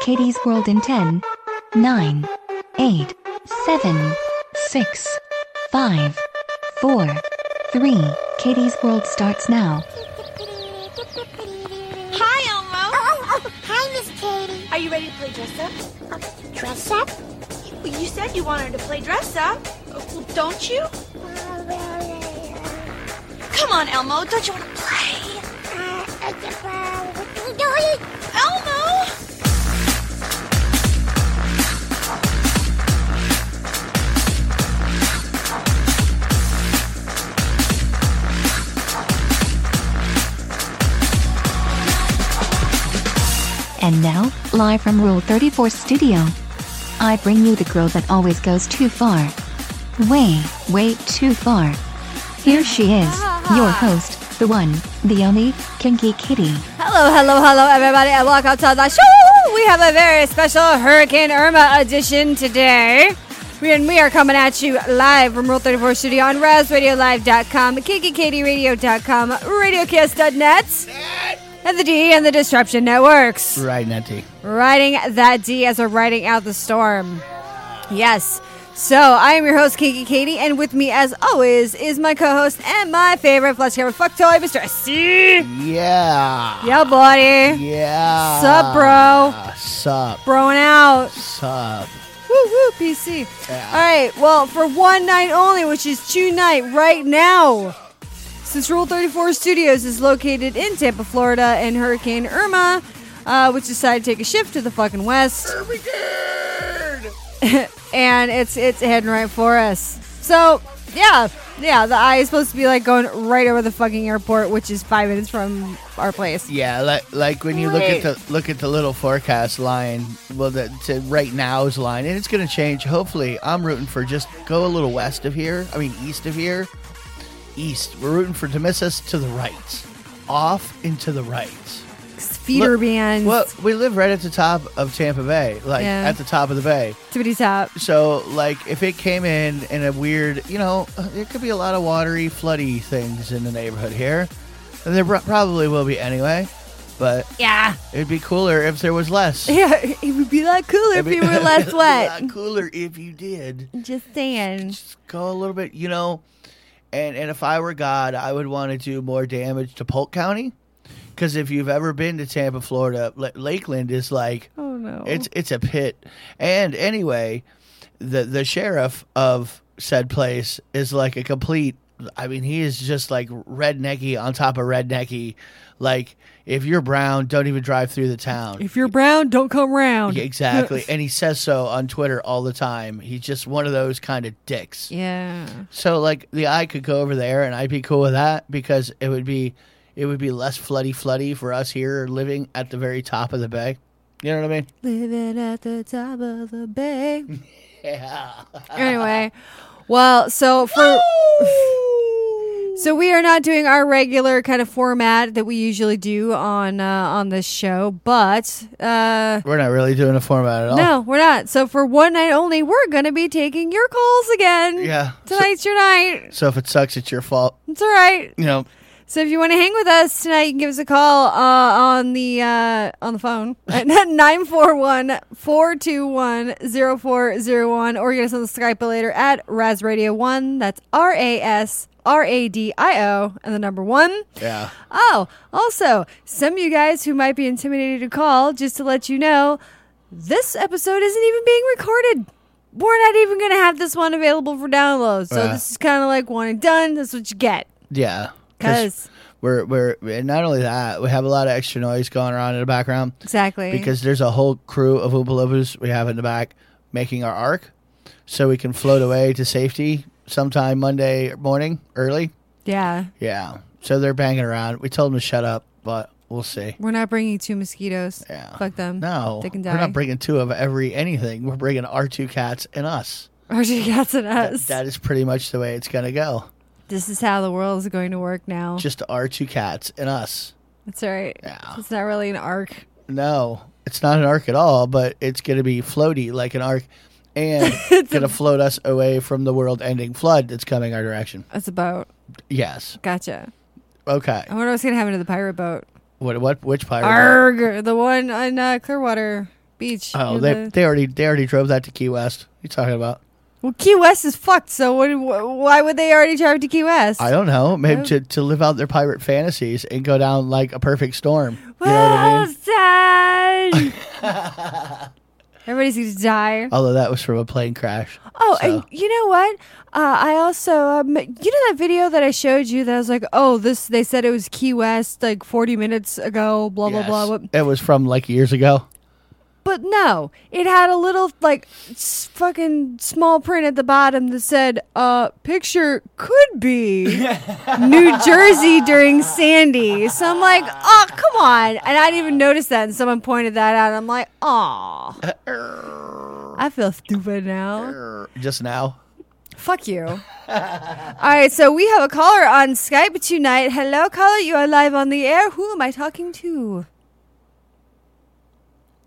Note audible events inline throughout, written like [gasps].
Katie's World in 10, 9, 8, 7, 6, 5, 4, 3. Katie's World starts now. Hi, Elmo. Oh, oh, hi, Miss Katie. Are you ready to play dress up? Uh, dress up? Well, you said you wanted to play dress up. Uh, Well, don't you? Come on, Elmo. Don't you want to play? Elmo! And now, live from Rule 34 Studio, I bring you the girl that always goes too far. Way, way too far. Here she is, your host, the one, the only, Kinky Kitty. Hello, hello, hello, everybody, and welcome to the show. We have a very special Hurricane Irma edition today. We, and we are coming at you live from Rule 34 Studio on RasRadioLive.com, KinkyKatieRadio.com, RadioKiss.net, and the D and the Disruption Networks. Right, Nettie. Riding that D as we're riding out the storm. Yes. So I am your host, Kinky Katie, and with me, as always, is my co-host and my favorite flesh camera fuck toy, Mr. C. Yeah. Yeah, buddy. Yeah. Sup, bro? Sup. Broing out. Sup. Woo woo, PC. Yeah. All right, well, for one night only, which is tonight, right now. Since Rule 34 Studios is located in Tampa, Florida, and Hurricane Irma, uh, which decided to take a shift to the fucking west, [laughs] and it's it's heading right for us. So yeah, yeah, the eye is supposed to be like going right over the fucking airport, which is five minutes from our place. Yeah, like like when you look at the look at the little forecast line, well, the to right now's line, and it's going to change. Hopefully, I'm rooting for just go a little west of here. I mean, east of here, east. We're rooting for to miss us to the right, off into the right. Feeder Look- bands, Well, we live right at the top of Tampa Bay, like Yeah. at the top of the bay. tippity top. So, like, if it came in in a weird, you know, there could be a lot of watery, floody things in the neighborhood here. And there pro- probably will be anyway. But Yeah, it'd be cooler if there was less. [laughs] yeah, it would be a lot cooler if It'd you were [laughs] less it'd be a wet. lot cooler if you did. Just saying. Just go a little bit, you know. And and if I were God, I would want to do more damage to Polk County. Because if you've ever been to Tampa, Florida, La- Lakeland is like Oh no. It's it's a pit. And anyway, the the sheriff of said place is like a complete I mean, he is just like rednecky on top of rednecky. Like if you're brown, don't even drive through the town. if you're brown, don't come round. Yeah, exactly. [laughs] and he says so on Twitter all the time. He's just one of those kind of dicks. yeah. So like the eye could go over there and I'd be cool with that because it would be it would be less floody floody for us here living at the very top of the bay. You know what I mean? Living at the top of the bay. [laughs] Yeah. anyway, well, so for [sighs] so we are not doing our regular kind of format that we usually do on uh, on this show, but uh, We're not really doing a format at all. no, we're not. So for one night only, we're gonna be taking your calls again. Yeah. So, Tonight's your night. so if it sucks, it's your fault. It's all right. You know. So if you want to hang with us tonight, you can give us a call uh, on the uh, on the phone at [laughs] 941-421-0401 or get us on the Skype later at Ras Radio 1. That's R A S R A D I O and the number 1. Yeah. Oh, also, some of you guys who might be intimidated to call, just to let you know, this episode isn't even being recorded. We're not even going to have this one available for download. So Yeah. this is kind of like one and done. That's what you get. Yeah. Because, we're we're and not only that, we have a lot of extra noise going around in the background exactly. because there's a whole crew of Oompa Loompas we have in the back making our arc, so we can float away to safety sometime Monday morning early. Yeah. Yeah. So they're banging around. We told them to shut up, but we'll see. We're not bringing two mosquitoes. Yeah. Fuck them. No, They can die. we're not bringing two of every anything. We're bringing our two cats and us. Archie cats and us. That is pretty much the way it's gonna go. This is how the world is going to work now. Just our two cats and us. That's right. Yeah. It's not really an arc. No, it's not an arc at all, but it's going to be floaty like an arc and [laughs] it's going to float us away from the world ending flood that's coming our direction. That's about. Yes. Gotcha. Okay. I wonder what's going to happen to the pirate boat. What what which pirate? boat? Arg! The one on uh, Clearwater Beach. Oh, they the- they already they already drove that to Key West. What are you talking about? Well, Key West is fucked. So what, why would they already drive to Key West? I don't know. Maybe Oh. to, to live out their pirate fantasies and go down like a perfect storm. You know what well I mean? [laughs] Everybody's going to die. Although that was from a plane crash. Oh, So- and you know what? Uh, I also, um, you know that video that I showed you that I was like, oh, this. They said it was Key West like 40 minutes ago. Blah blah Yes. blah. What, It was from like years ago. But no, it had a little like s- fucking small print at the bottom that said, "Uh, picture could be [laughs] New Jersey during Sandy." So I'm like, "Oh, come on!" And I didn't even notice that, and someone pointed that out. I'm like, "Oh, I feel stupid now." Just now. Fuck you. [laughs] All right, so we have a caller on Skype tonight. Hello, caller. You are live on the air. Who am I talking to?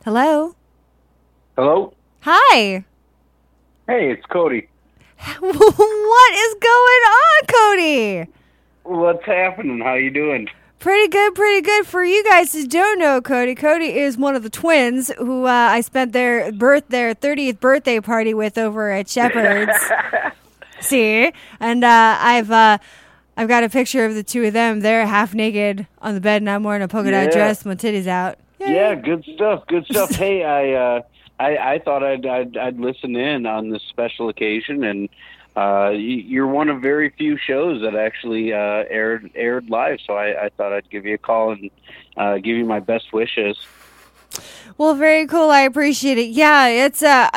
Hello. Hello? Hi. Hey, it's Cody. [laughs] what is going on, Cody? What's happening? How you doing? Pretty good, pretty good. For you guys who don't know Cody, Cody is one of the twins who uh, I spent their birth their 30th birthday party with over at Shepherd's. [laughs] See, and uh, I've uh, I've got a picture of the two of them. They're half naked on the bed, and I'm wearing a polka dot Yeah. dress, my titties out. Yeah, good stuff. Good stuff. [laughs] hey, I uh I I thought I'd I'd, I'd listen in on this special occasion and uh you're one of very few shows that actually uh aired aired live, so I I thought I'd give you a call and uh give you my best wishes. Well, very cool. I appreciate it. Yeah, it's uh,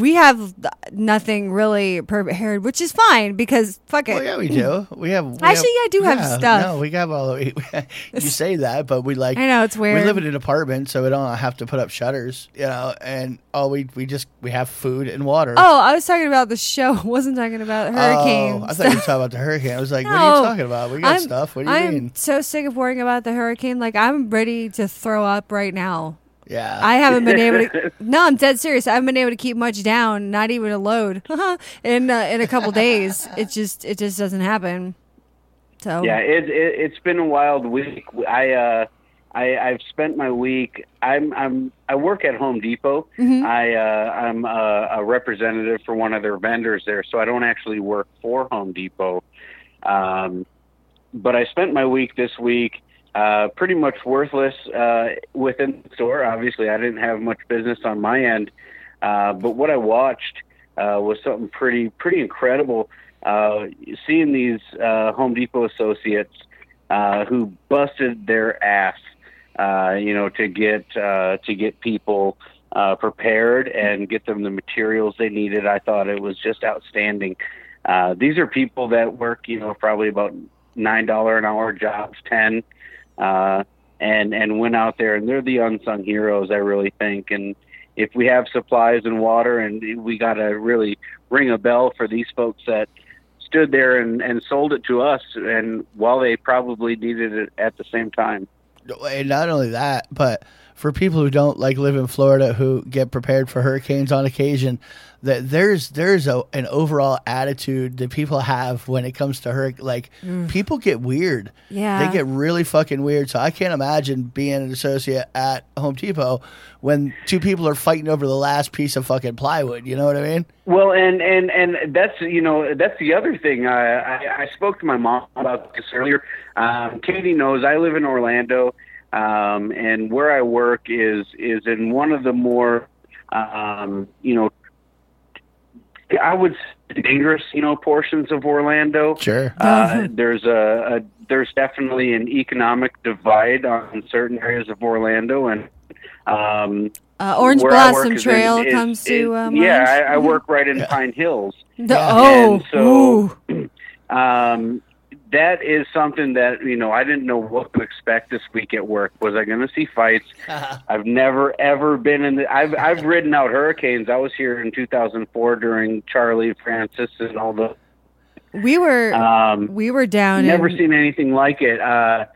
we have nothing really prepared, which is fine because fuck it. Well, yeah, we do. We have. we Actually, have- I do have stuff. No, we have all. The. [laughs] You say that, but we like. I know, it's weird. We live in an apartment, so we don't have to put up shutters, you know. And all we we just we have food and water. Oh, I was talking about the show. [laughs] I wasn't talking about hurricanes. Oh, I thought you were talking about the hurricane. I was like, what are you talking about? We got I'm- stuff. What do you mean? I'm mean? so sick of worrying about the hurricane. Like I'm ready to throw up right now. Yeah. I haven't been able to. [laughs] No, I'm dead serious. I haven't been able to keep much down. Not even a load [laughs] in uh, in a couple days. It just it just doesn't happen. So Yeah, it, it it's been a wild week. I uh I I've spent my week. I'm I'm I work at Home Depot. I uh I'm a, a representative for one of their vendors there, so I don't actually work for Home Depot. Um but I spent my week this week uh pretty much worthless uh within the store. Obviously, I didn't have much business on my end. Uh but what I watched uh was something pretty pretty incredible uh, seeing these uh, Home Depot associates uh, who busted their ass, uh, you know, to get uh, to get people uh, prepared and get them the materials they needed. I thought it was just outstanding. Uh, these are people that work, you know, probably about nine dollar an hour jobs, ten, uh, and and went out there, and they're the unsung heroes. I really think, and if we have supplies and water, and we got to really ring a bell for these folks that stood there and, and sold it to us, and while they probably needed it at the same time. and not only that, but for people who don't like live in Florida who get prepared for hurricanes on occasion, that there's there's a, an overall attitude that people have when it comes to hurricane. Like people get weird. Yeah. they get really fucking weird. So I can't imagine being an associate at Home Depot when two people are fighting over the last piece of fucking plywood. You know what I mean? Well, and and and that's you know that's the other thing. I I, I spoke to my mom about this earlier. Um, Katie knows I live in Orlando, um, and where I work is is in one of the more um, you know I would say dangerous you know portions of Orlando. Sure. Uh, there's a, a there's definitely an economic divide on certain areas of Orlando, and Um, Uh, Orange where Blossom Trail in- is- comes to is- uh, yeah. I, I work right in Pine Hills. The- oh, And so- ooh. um, that is something that you know I didn't know what to expect this week at work. Was I going to see fights? [laughs] I've never ever been in the. I've I've ridden out hurricanes. I was here in 2004 during Charley Frances and all the. we were Um, we were down. never in, seen anything like it. Uh,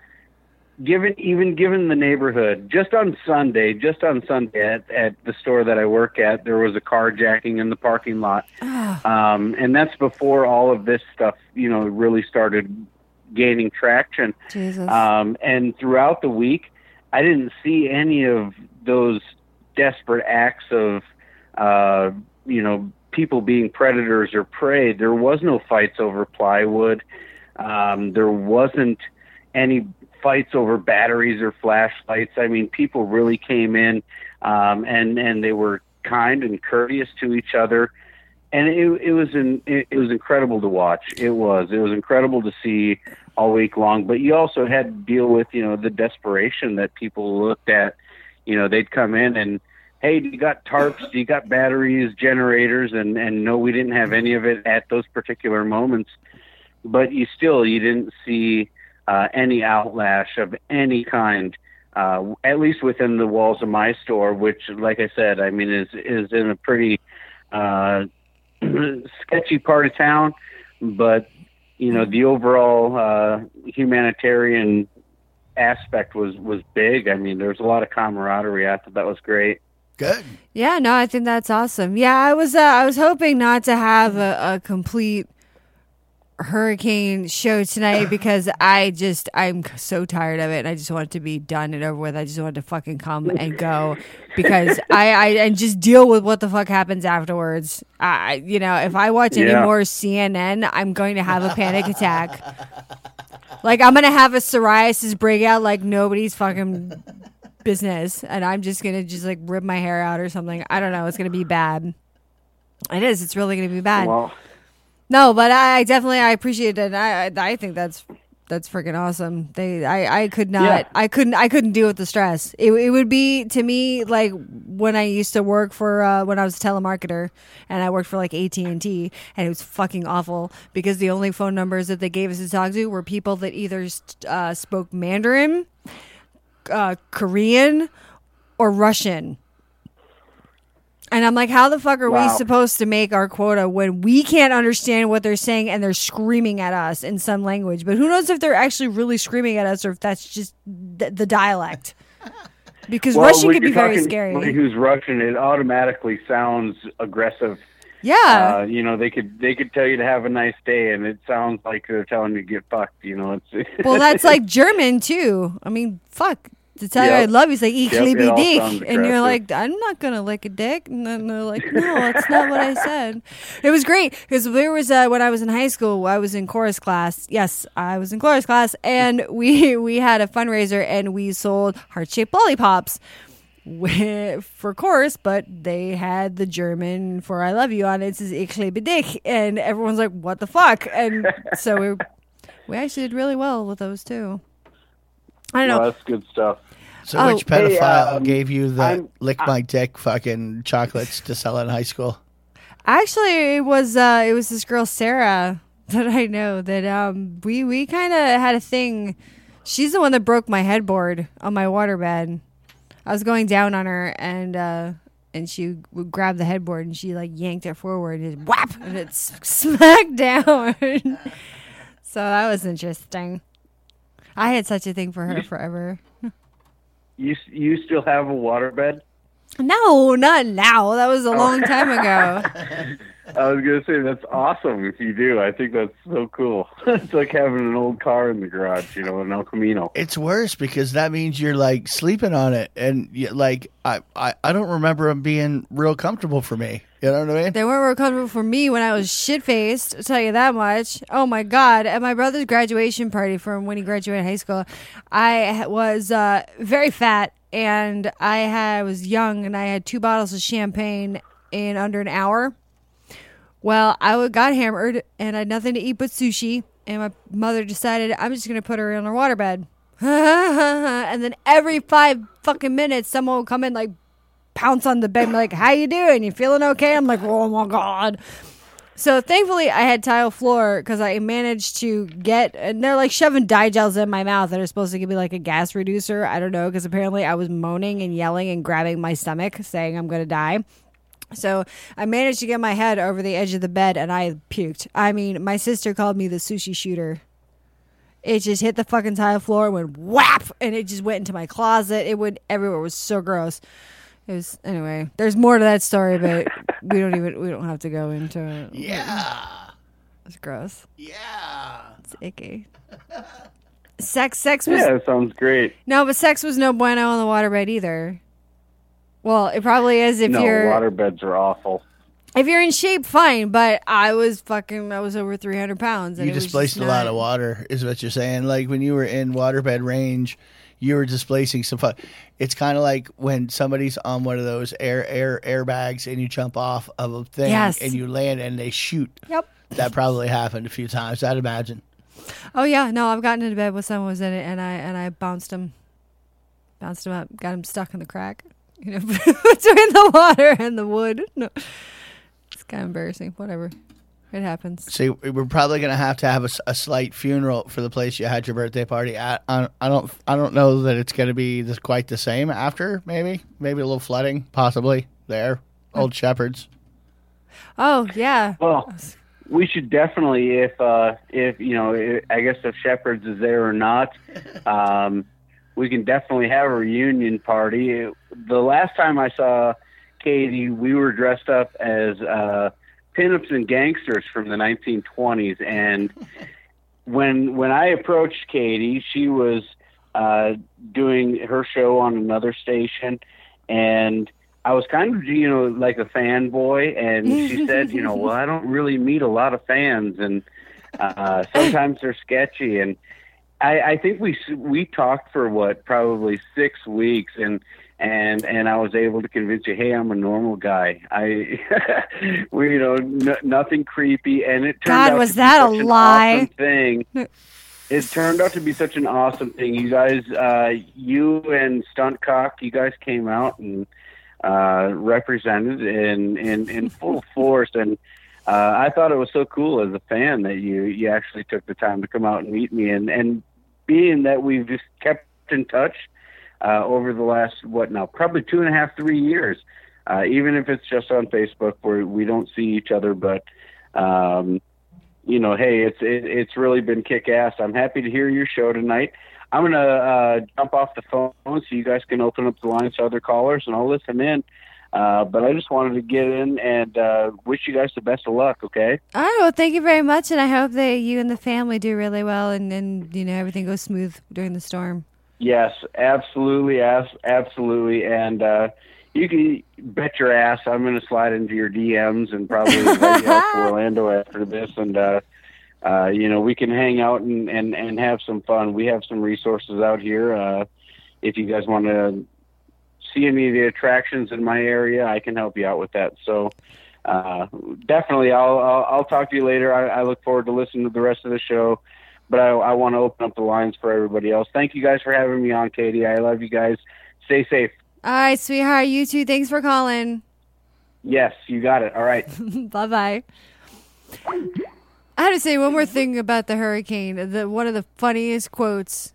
given even given the neighborhood, just on Sunday, just on Sunday at, at the store that I work at, there was a carjacking in the parking lot, um, and that's before all of this stuff, you know, really started gaining traction. Jesus. Um, and throughout the week, I didn't see any of those desperate acts of, uh, you know, people being predators or prey. There was no fights over plywood. Um, there wasn't any fights over batteries or flashlights. I mean, people really came in, um, and and they were kind and courteous to each other. And it, it was in, it, it was incredible to watch. It was it was incredible to see all week long. But you also had to deal with you know the desperation that people looked at. You know, they'd come in and hey, do you got tarps? Do you got batteries, generators? And and no, we didn't have any of it at those particular moments. But you still you didn't see uh, any outlash of any kind. Uh, at least within the walls of my store, which, like I said, I mean, is is in a pretty uh, [clears throat] sketchy part of town, but you know the overall uh, humanitarian aspect was was big. I mean, there was a lot of camaraderie. I thought that was great. Good. Yeah, no, I think that's awesome. Yeah, I was uh, I was hoping not to have a, a complete hurricane show tonight [sighs] because I just I'm so tired of it and I just want it to be done and over with. I just want to fucking come and go because [laughs] I, I and just deal with what the fuck happens afterwards. I you know if I watch any more CNN, I'm going to have a panic attack. [laughs] Like I'm gonna have a psoriasis breakout like nobody's fucking business, and I'm just gonna just like rip my hair out or something. I don't know. It's gonna be bad. It is. It's really gonna be bad. Well, No, but I, I definitely I appreciate it. I I I think that's that's freaking awesome. They I I could not Yeah. I couldn't I couldn't deal with the stress. It it would be to me like when I used to work for uh, when I was a telemarketer and I worked for like AT and T and it was fucking awful because the only phone numbers that they gave us to talk to were people that either uh, spoke Mandarin, uh, Korean, or Russian. And I'm like, how the fuck are we supposed to make our quota when we can't understand what they're saying and they're screaming at us in some language? But who knows if they're actually really screaming at us or if that's just th- the dialect? [laughs] Because well, Russian could be very scary. somebody Who's Russian? It automatically sounds aggressive. yeah. Uh, you know, they could they could tell you to have a nice day, and it sounds like they're telling you to get fucked. You know, it's well, that's like [laughs] German too. I mean, fuck. To tell you I love you, it's like, ich Yep, liebe it all dich. And you're like, I'm not going to lick a dick. And then they're like, no, that's not what I [laughs] said. It was great because there was, uh, when I was in high school, I was in chorus class. Yes, I was in chorus class. And [laughs] we, we had a fundraiser and we sold heart shaped lollipops for chorus, but they had the German for I love you on it. It says ich liebe dich. And everyone's like, what the fuck? And so we, we actually did really well with those too. I don't know. No, that's good stuff. So Oh. which pedophile Hey, um, gave you the I'm- lick my dick fucking chocolates to sell in high school? Actually, it was uh, it was this girl Sarah [laughs] that I know that um we we kind of had a thing. She's the one that broke my headboard on my waterbed. I was going down on her and uh and she would grab the headboard and she like yanked it forward and it whap and it [laughs] smacked down. [laughs] so that was interesting. I had such a thing for her forever. You you still have a waterbed? No, not now. That was a oh. long time ago. [laughs] I was gonna say that's awesome if you do. I think that's so cool. [laughs] it's like having an old car in the garage, you know, an El Camino. It's worse because that means you're like sleeping on it, and you, like I, I, I don't remember them being real comfortable for me. You know what I mean? They weren't real comfortable for me when I was shit faced. I'll tell you that much. Oh my god! At my brother's graduation party from when he graduated high school, I was uh, very fat and I had, was young and I had two bottles of champagne in under an hour. Well, I got hammered and I had nothing to eat but sushi. And my mother decided I'm just going to put her in her waterbed. [laughs] and then every five fucking minutes, someone will come in like pounce on the bed, and be like, "How you doing? You feeling okay?" I'm like, "Oh my god." So thankfully, I had tile floor because I managed to get, and they're like shoving Di-Gels in my mouth that are supposed to give me like a gas reducer. I don't know because apparently I was moaning and yelling and grabbing my stomach, saying I'm gonna die. So I managed to get my head over the edge of the bed and I puked. I mean, my sister called me the sushi shooter. It just hit the fucking tile floor, and went whap, and it just went into my closet. It went everywhere. It was so gross. It was anyway. There's more to that story, but we don't even we don't have to go into it. Yeah. It's gross. Yeah. It's icky. Sex, sex was Yeah, that sounds great. no, but sex was no bueno on the waterbed either. Well, it probably is if no, you're waterbeds are awful. if you're in shape, fine. But I was fucking, I was over 300 pounds. And You it was displaced just a lot of water, is what you're saying. Like when you were in waterbed range, you were displacing some. Fu- it's kind of like when somebody's on one of those air air airbags and you jump off of a thing Yes. and you land and they shoot. Yep. That probably happened a few times. I'd imagine. Oh yeah, no, I've gotten into bed with someone was in it, and I and I bounced him, bounced him up, got him stuck in the crack, you know, [laughs] between the water and the wood. No, it's kind of embarrassing. Whatever, it happens. See, we're probably gonna have to have a slight funeral for the place you had your birthday party at. I, I don't I don't know that it's gonna be this, quite the same after. Maybe maybe a little flooding possibly there. Old shepherds. Oh yeah, Well, we should definitely, if uh, if you know, i I guess if Shepherds is there or not, um, we can definitely have a reunion party. The last time I saw Katie, we were dressed up as uh, pinups and gangsters from the 1920s, and [laughs] when when I approached Katie, she was uh, doing her show on another station, and I was kind of you know like a fanboy, and [laughs] she said, you know, well, I don't really meet a lot of fans, and uh, sometimes they're sketchy, and I, I think we we talked for what probably six weeks, and and and I was able to convince you, hey, I'm a normal guy. I, [laughs] we you know, n- nothing creepy, and it turned God, out was to be that a lie? awesome thing. It turned out to be such an awesome thing. You guys, uh, you and Stuntcock, you guys came out and uh, represented in, in, in full [laughs] force. And uh, I thought it was so cool as a fan that you, you actually took the time to come out and meet me. And, and being that we've just kept in touch uh, over the last, what now, probably two and a half, three years, uh, even if it's just on Facebook where we don't see each other, but. Um, you know, hey, it's it, it's really been kick ass. I'm happy to hear your show tonight. I'm gonna uh, jump off the phone so you guys can open up the lines to other callers, and I'll listen in. Uh, but I just wanted to get in and uh, wish you guys the best of luck. Okay? All right. Well, thank you very much, and I hope that you and the family do really well, and and you know everything goes smooth during the storm. Yes, absolutely, as absolutely, and uh, you can bet your ass I'm going to slide into your DMs and probably [laughs] invite you out to Orlando after this, and uh, uh, you know we can hang out and, and and have some fun. We have some resources out here. Uh, if you guys want to see any of the attractions in my area, I can help you out with that. So. Uh, definitely, I'll, I'll I'll talk to you later. I, I look forward to listening to the rest of the show, but I, I want to open up the lines for everybody else. Thank you guys for having me on, Katie. I love you guys. Stay safe. All right, sweetheart. You too. Thanks for calling. Yes, you got it. All right. [laughs] bye bye. I have to say one more thing about the hurricane. The one of the funniest quotes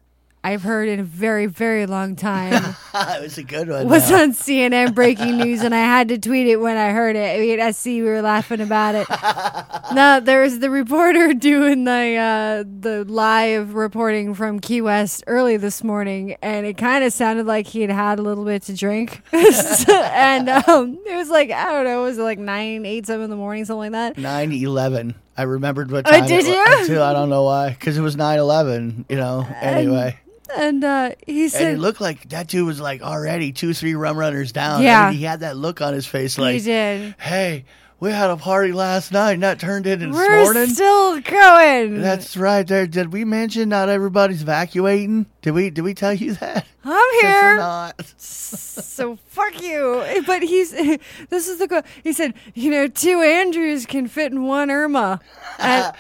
I've heard in a very, very long time [laughs] it was a good one. was though. on CNN breaking [laughs] news, and I had to tweet it when I heard it. I mean, I see we were laughing about it. [laughs] no, there was the reporter doing the uh, the live reporting from Key West early this morning, and it kind of sounded like he had had a little bit to drink, and um, it was like I don't know, it was it like nine, eight, seven in the morning, something like that. 9 11. I remembered what Oh, time did it you? was, too. I don't know why. Because it was 9 11, you know. Anyway. And uh, he And said, it looked like that dude was like already two, three rum runners down. I Yeah. mean, he had that look on his face like, he did. hey, we had a party last night and that turned into this We're morning. still going. That's right. There, did we mention not everybody's evacuating? Did we? Did we tell you that? I'm here. not. So fuck you. Eh, but he's [laughs] this is the quote. He said, you know, two Andrews can fit in one Irma. [laughs] Hey,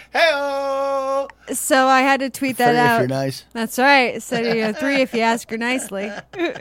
so I had to tweet that Three out. if you're nice. That's right. So you know, three if you ask her nicely. [laughs]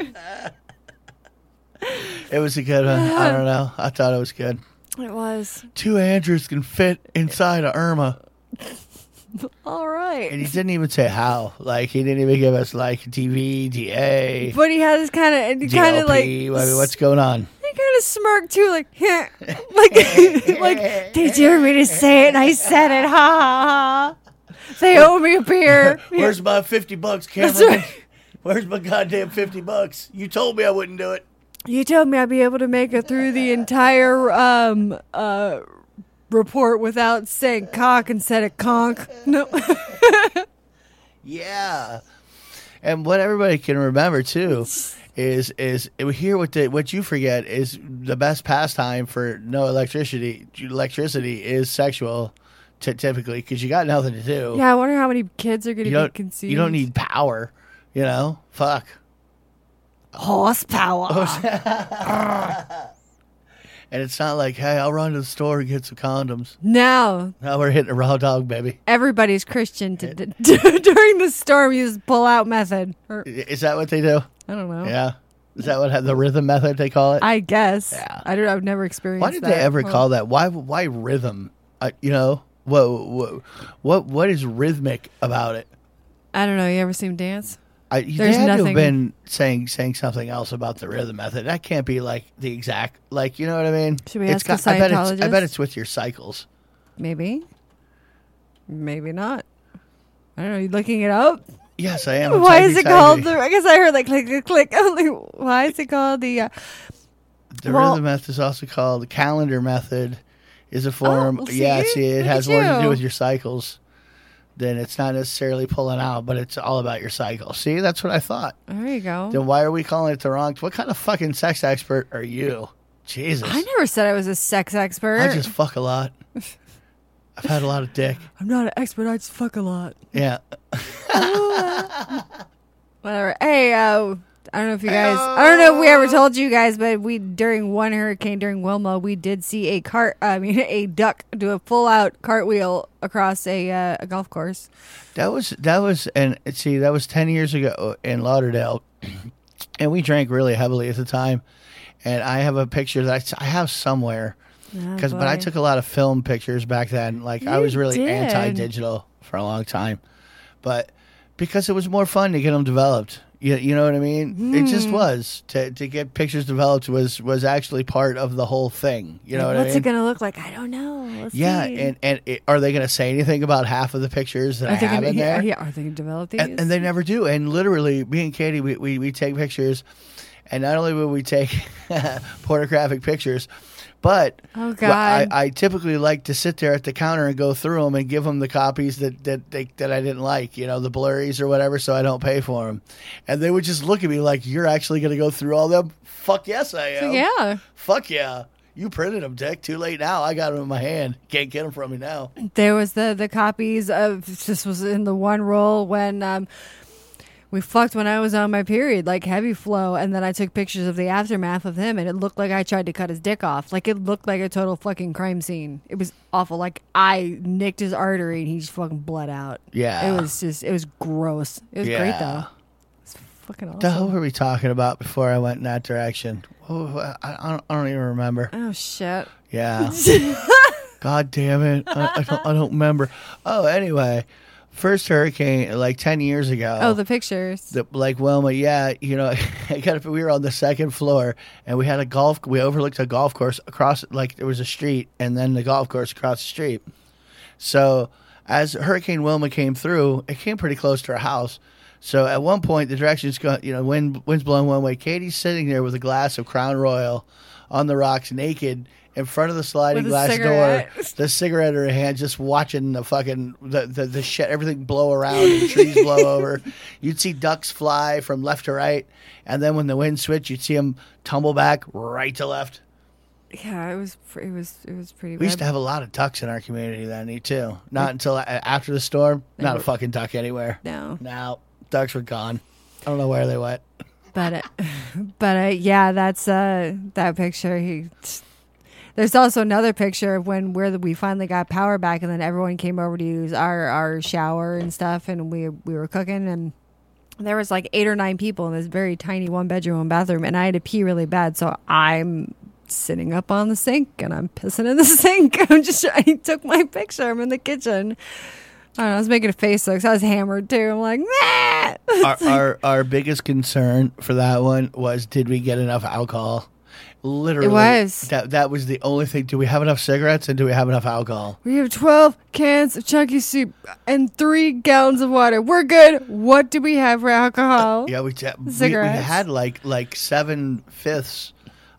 It was a good one. I don't know. I thought it was good. It was. Two Andrews can fit inside a Irma, [laughs] All right. and he didn't even say how. Like he didn't even give us like TV, DA, But he has kind of kind of like I mean, what's going on? He kind of smirked too, like, [laughs] like, like, they dare me to say it, and I said it, ha ha ha. They owe me a beer. [laughs] Where's my fifty bucks, Cameron? right. Where's my goddamn fifty bucks? You told me I wouldn't do it. You told me I'd be able to make it through the entire um uh report without saying cock instead of conk. No, [laughs] Yeah. And what everybody can remember too is is here what the what you forget is the best pastime for no electricity electricity is sexual t- typically because you got nothing to do. yeah. I wonder how many kids are going to be conceived. you don't need power. You know, fuck. Horsepower. [laughs] And it's not like, hey, I'll run to the store and get some condoms. No, Now we're hitting a raw dog, baby. everybody's Christian to, [laughs] during the storm. Use pull out method. Or, I- Is that what they do? I don't know. Yeah. Is that what the rhythm method they call it? I guess. Yeah. I don't. I've never experienced. Why did that. they ever Well, call that? Why why rhythm? Uh, you know what what what what is rhythmic about it? I don't know. You ever seen him dance? I, they had to have been saying saying something else about the rhythm method. That can't be like the exact like you know what I mean? Should we It's ask a I bet it's I Scientologist? bet it's with your cycles. Maybe. Maybe not. I don't know. You looking it up? Yes, I am. Why is it called the? I guess I heard like click click click. [laughs] I'm like, why is it called the? Uh, The Well- rhythm method is also called the calendar method. Is a form. Oh, well, yeah, see? see, it Look has more to do with your cycles. Then it's not necessarily pulling out, but it's all about your cycle. See, that's what I thought. there you go. Then why are we calling it the wrong? What kind of fucking sex expert are you? Jesus, I never said I was a sex expert. I just fuck a lot. [laughs] I've had a lot of dick. I'm not an expert. I just fuck a lot. Yeah, [laughs] Whatever. Hey, uh, I don't know if you guys. I don't know if we ever told you guys, but we during one hurricane during Wilma, we did see a cart. I mean, [laughs] a duck do a full out cartwheel across a uh, a golf course. that was that was and see that was ten years ago in Lauderdale, [clears throat] and we drank really heavily at the time. And I have a picture that I have somewhere because but I took a lot of film pictures back then. Like I was really anti-digital for a long time, but because it was more fun to get them developed. You, you know what I mean? It Hmm. just was to to get pictures developed was was actually part of the whole thing. You know what What's I mean? What's it gonna look like? I don't know. Let's yeah, see. and and it, are they going to say anything about half of the pictures that I Are they have gonna, in there? yeah, are they gonna develop these? and, and they never do. And literally, me and Katie, we, we, we take pictures, and not only will we take [laughs] pornographic pictures, but Oh, God. I, I typically like to sit there at the counter and go through them and give them the copies that that they, that I didn't like, you know, the blurries or whatever, so I don't pay for them. And they would just look at me like, "You're actually going to go through all them?" Fuck yes, I am. yeah, Fuck yeah. You printed them, Dick. Too late now. I got them in my hand. Can't get them from me now. there was the the copies of this was in the one roll when um we fucked when I was on my period, like heavy flow, and then I took pictures of the aftermath of him, and it looked like I tried to cut his dick off. Like it looked like a total fucking crime scene. It was awful. Like I nicked his artery, and he just fucking bled out. Yeah. it was just it was gross. It was great though. It's fucking The hell were we talking about before I went in that direction? Oh, I, I, don't, I don't even remember. Oh shit. Yeah. [laughs] God damn it. I, I, don't, I don't remember. Oh, anyway, first hurricane like 10 years ago. Oh, the pictures. the, like Wilma, yeah, you know, [laughs] I got we were on the second floor and we had a golf. We overlooked a golf course across, like there was a street, and then the golf course across the street. So as Hurricane Wilma came through, it came pretty close to our house. So at one point, the direction's going, you know, wind wind's blowing one way. Katie's sitting there with a glass of Crown Royal on the rocks, naked. In front of the sliding glass cigarette. door, [laughs] the cigarette in her hand, just watching the fucking the, the the shit, everything blow around and trees blow [laughs] over. You'd see ducks fly from left to right, and then when the wind switched, you'd see them tumble back right to left. Yeah, it was. It was. It was pretty. We used to have a lot of ducks in our community then, too. Not until after the storm. Not a fucking duck anywhere. no, Now ducks were gone. I don't know where they went. but uh, [laughs] but uh, yeah, that's uh that picture. He. There's also another picture of when where the, we finally got power back, and then everyone came over to use our our shower and stuff, and we we were cooking, and there was like eight or nine people in this very tiny one bedroom and bathroom, and I had to pee really bad, so I'm sitting up on the sink and I'm pissing in the [laughs] sink. I'm just I took my picture. I'm in the kitchen. I don't know. I was making a face because I was hammered too. I'm like, nah. [laughs] our, our our biggest concern for that one was did we get enough alcohol? Literally, It was. that. That was the only thing. Do we have enough cigarettes and do we have enough alcohol? We have 12 cans of chunky soup and three gallons of water. We're good. What do we have for alcohol? Yeah, we we, we Cigarettes. had like like seven fifths.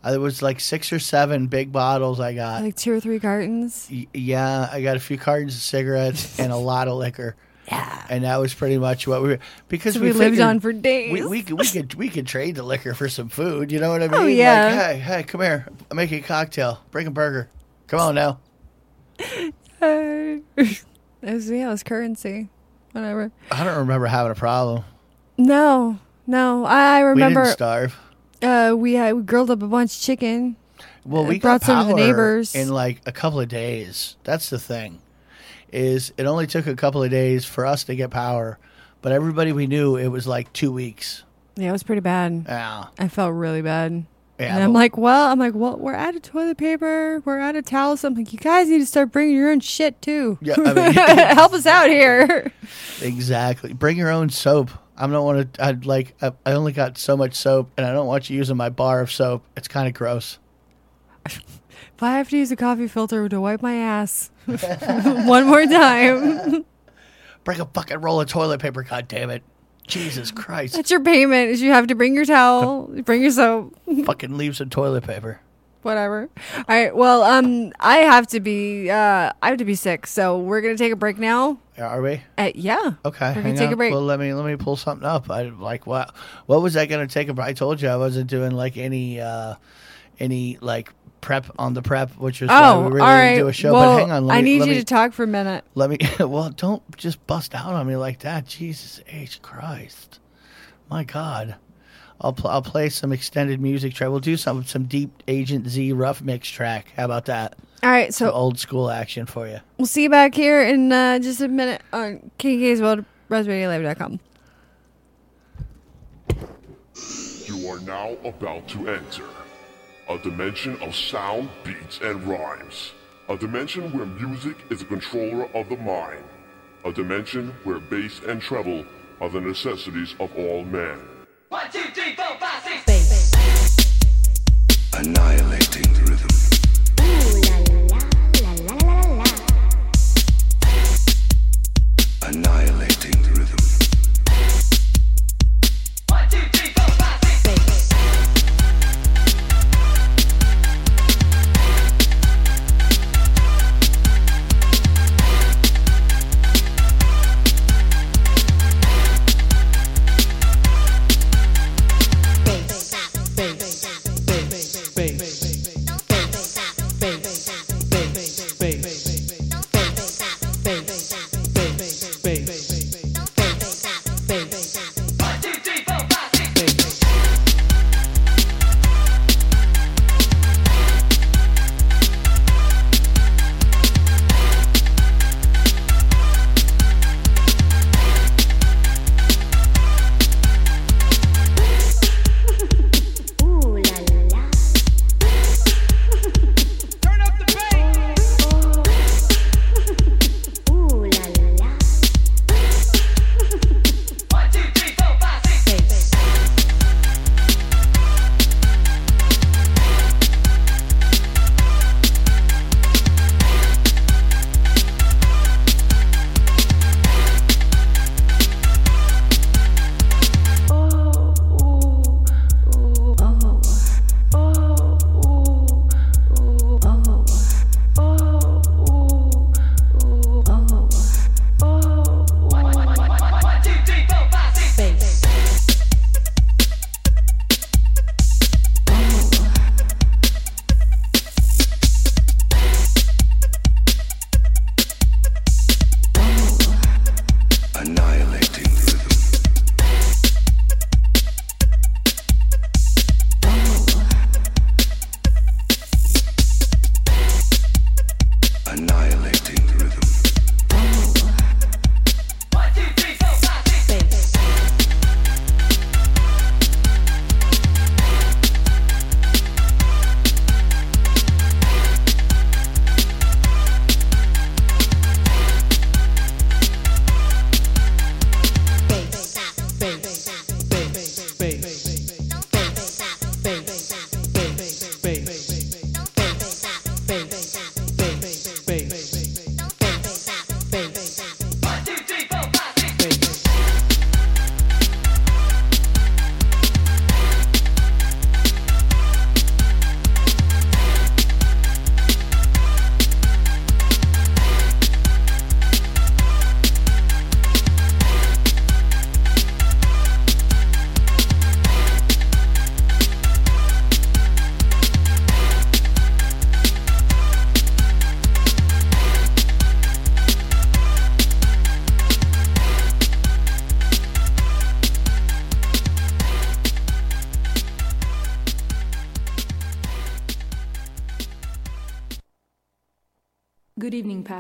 Uh, there was like six or seven big bottles I got. Like two or three cartons. Y- yeah, I got a few cartons of cigarettes and a lot of liquor. Yeah. and that was pretty much what we were because So we, we lived figured on for days. We, we could we could we could trade the liquor for some food. You know what I mean? Oh, yeah. Like, hey, hey, come here. I'm making a cocktail. Bring a burger. Come on now. Uh, [laughs] it was, yeah, it was currency. Whatever. I don't remember having a problem. No, no. I We remember didn't starve. uh, we we grilled up a bunch of chicken. Well, Uh, we brought got some to the neighbors. in like a couple of days. That's the thing. Is it only took a couple of days for us to get power, but everybody we knew it was like two weeks. Yeah, it was pretty bad. Yeah, I felt really bad. yeah. and I'm like, well, I'm like, well, we're out of toilet paper. We're out of towels. I'm like, you guys need to start bringing your own shit too. Yeah, I mean- [laughs] [laughs] Help us out here. exactly. Bring your own soap. I don't want to. I'd like. I, I only got so much soap, and I don't want you using my bar of soap. It's kind of gross. [laughs] If I have to use a coffee filter to wipe my ass [laughs] one more time, [laughs] Bring a fucking roll of toilet paper. God damn it. Jesus Christ. that's your payment. Is you have to bring your towel, bring your soap, [laughs] fucking leave some toilet paper. whatever. All right. Well, um, I have to be, uh, I have to be sick, so we're gonna take a break now. Are we? Uh, yeah. Okay, We're gonna take on. a break. Well, let me let me pull something up. I like what what was I going to take a? I told you I wasn't doing like any uh any like prep on the prep, which is why Oh, we really right. didn't do a show. well, but hang on, let I me, need let you me, to talk for a minute. Let me. [laughs] Well, don't just bust out on me like that. Jesus H Christ, my God. I'll pl- I'll play some extended music track. We'll do some some deep Agent Z rough mix track. How about that? All right. Some So old school action for you. we'll see you back here in uh, just a minute on KK's World, RasRadioLive.com. You are now about to enter a dimension of sound, beats, and rhymes. A dimension where music is a controller of the mind. A dimension where bass and treble are the necessities of all men. One, two, three, four, five, six. Bass. Annihilating the rhythm. Annihilating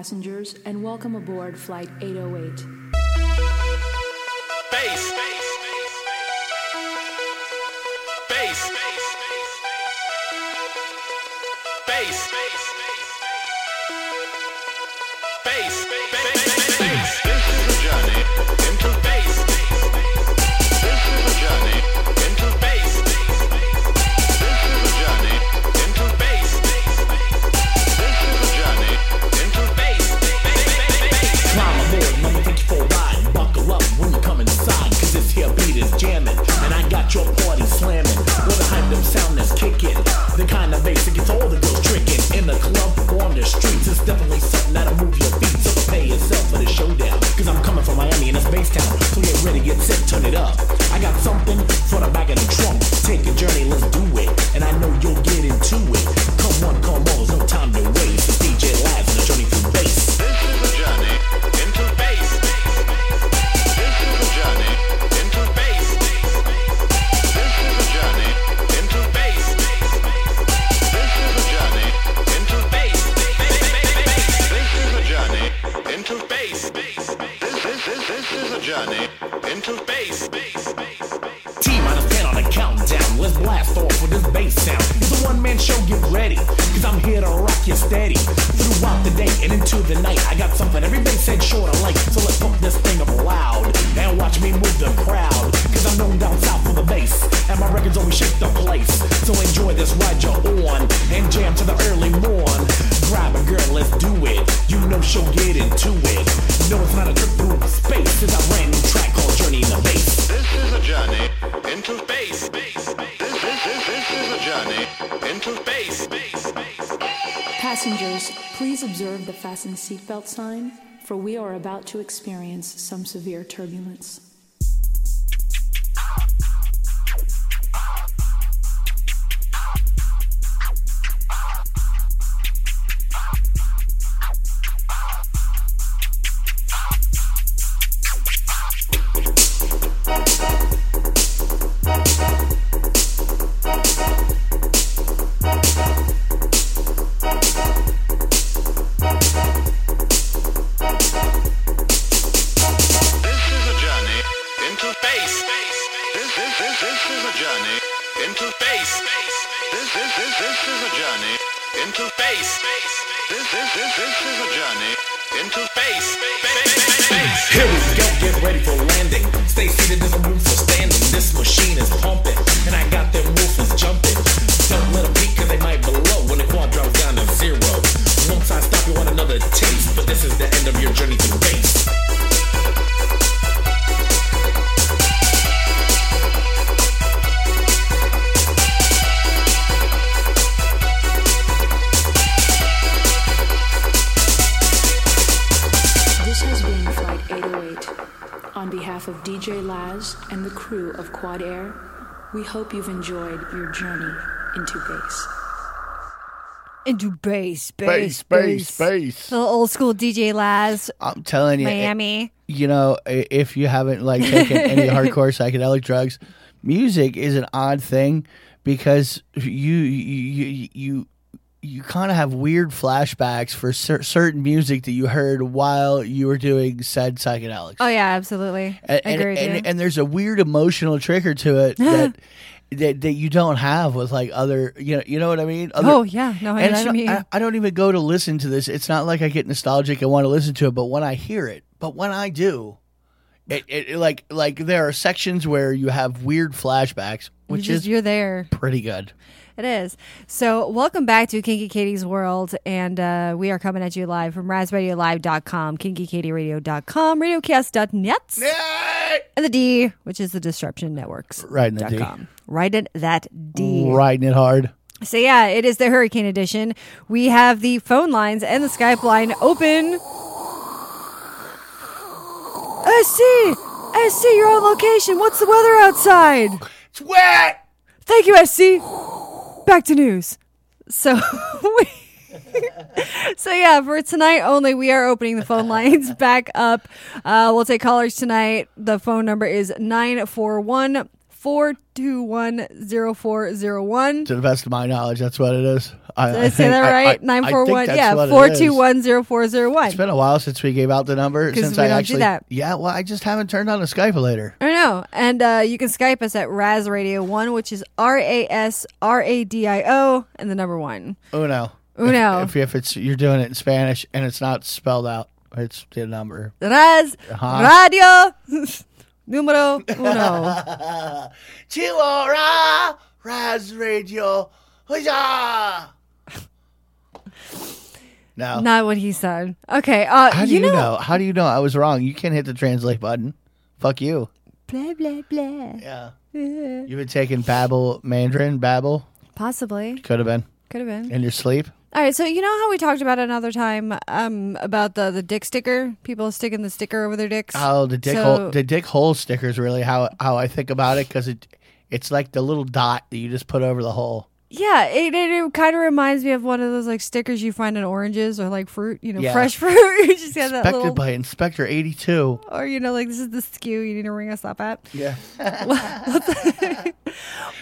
passengers, and welcome aboard Flight 808. Journey into bass. T minus 10 on the countdown. Let's blast off with this bass sound. It's a one man show, get ready. Cause I'm here to rock you steady. Throughout the day and into the night. I got something every bass head sure to like. So let's pump this thing up loud. And watch me move the crowd. Cause I'm known down south for the bass. And my records always shake the place. So enjoy this ride you're on. And jam to the early morn. Grab a girl, let's do it. You know she'll get into it. No, it's not a trip through space. It's a brand new track called Journey in the Bass. This is a journey into bass. This this this this is a journey into bass. Passengers, please observe the fasten seatbelt sign, for we are about to experience some severe turbulence. Here we go, get ready for landing. Stay seated, there's no room for standing. This machine is pumping, and I got them behalf of DJ Laz and the crew of Quad Air, we hope you've enjoyed your journey into bass. Into bass, Bass, bass, bass, bass. The old school DJ Laz, I'm telling you, it- Miami. you know, if you haven't like taken any [laughs] hardcore psychedelic drugs, music is an odd thing because you you you you, you kind of have weird flashbacks for cer- certain music that you heard while you were doing said psychedelics. Oh yeah, absolutely. and, I agree and, and, and there's a weird emotional trigger to it [laughs] that, that that you don't have with like other you know you know what I mean. Other, Oh, yeah. No, I and what don't, mean. I, I don't even go to listen to this. It's not like I get nostalgic and want to listen to it, but when I hear it, but when I do, it, it, it- like like there are sections where you have weird flashbacks, which just- is you're there. pretty good. It is. So, welcome back to Kinky Katie's World. And uh, we are coming at you live from RasRadioLive.com, KinkyKatieRadio.com, RadioCast.net, and the D, which is the Disruption Networks. Right in the D. com. Right in that D. Riding it hard. So, yeah, it is the Hurricane Edition. We have the phone lines and the Skype line open. SC! SC, you're on location. What's the weather outside? It's wet! Thank you, SC. Back to news. So, [laughs] we, so yeah, for tonight only, we are opening the phone lines [laughs] back up. Uh, we'll take callers tonight. The phone number is 941 4210401. To the best of my knowledge, that's what it is. I, Did I say that right? 941. Yeah, 4210401. It's been a while since we gave out the number. Since I don't do actually, that. yeah. Well, I just haven't turned on the Skype later. I know. And uh, you can Skype us at Ras Radio 1, which is R A S R A D I O, and the number one. Uno. Uno. If, if, if it's you're doing it in Spanish and it's not spelled out, it's the number. Ras Uh-huh. Radio [laughs] Numero Uno. [laughs] Chihuahua Ras Radio. Huzzah! No. Not what he said. Okay. Uh, How do you, know? know, How do you know I was wrong? You can't hit the translate button. Fuck you. Blah, blah, blah. Yeah. Yeah. You've been taking Babel Mandarin, Babel. Possibly. Could have been. Could have been. In your sleep. All right, so you know how we talked about another time um, about the, the dick sticker? People sticking the sticker over their dicks. Oh, the dick So- hole. The dick hole sticker is really how how I think about it because it it's like the little dot that you just put over the hole. Yeah, it, it, it kind of reminds me of one of those like stickers you find in oranges or like fruit, you know, Yeah. fresh [laughs] fruit. you [laughs] just got that Inspected little, by Inspector eighty two. or you know, like this is the SKU you need to ring us up at. Yeah. [laughs]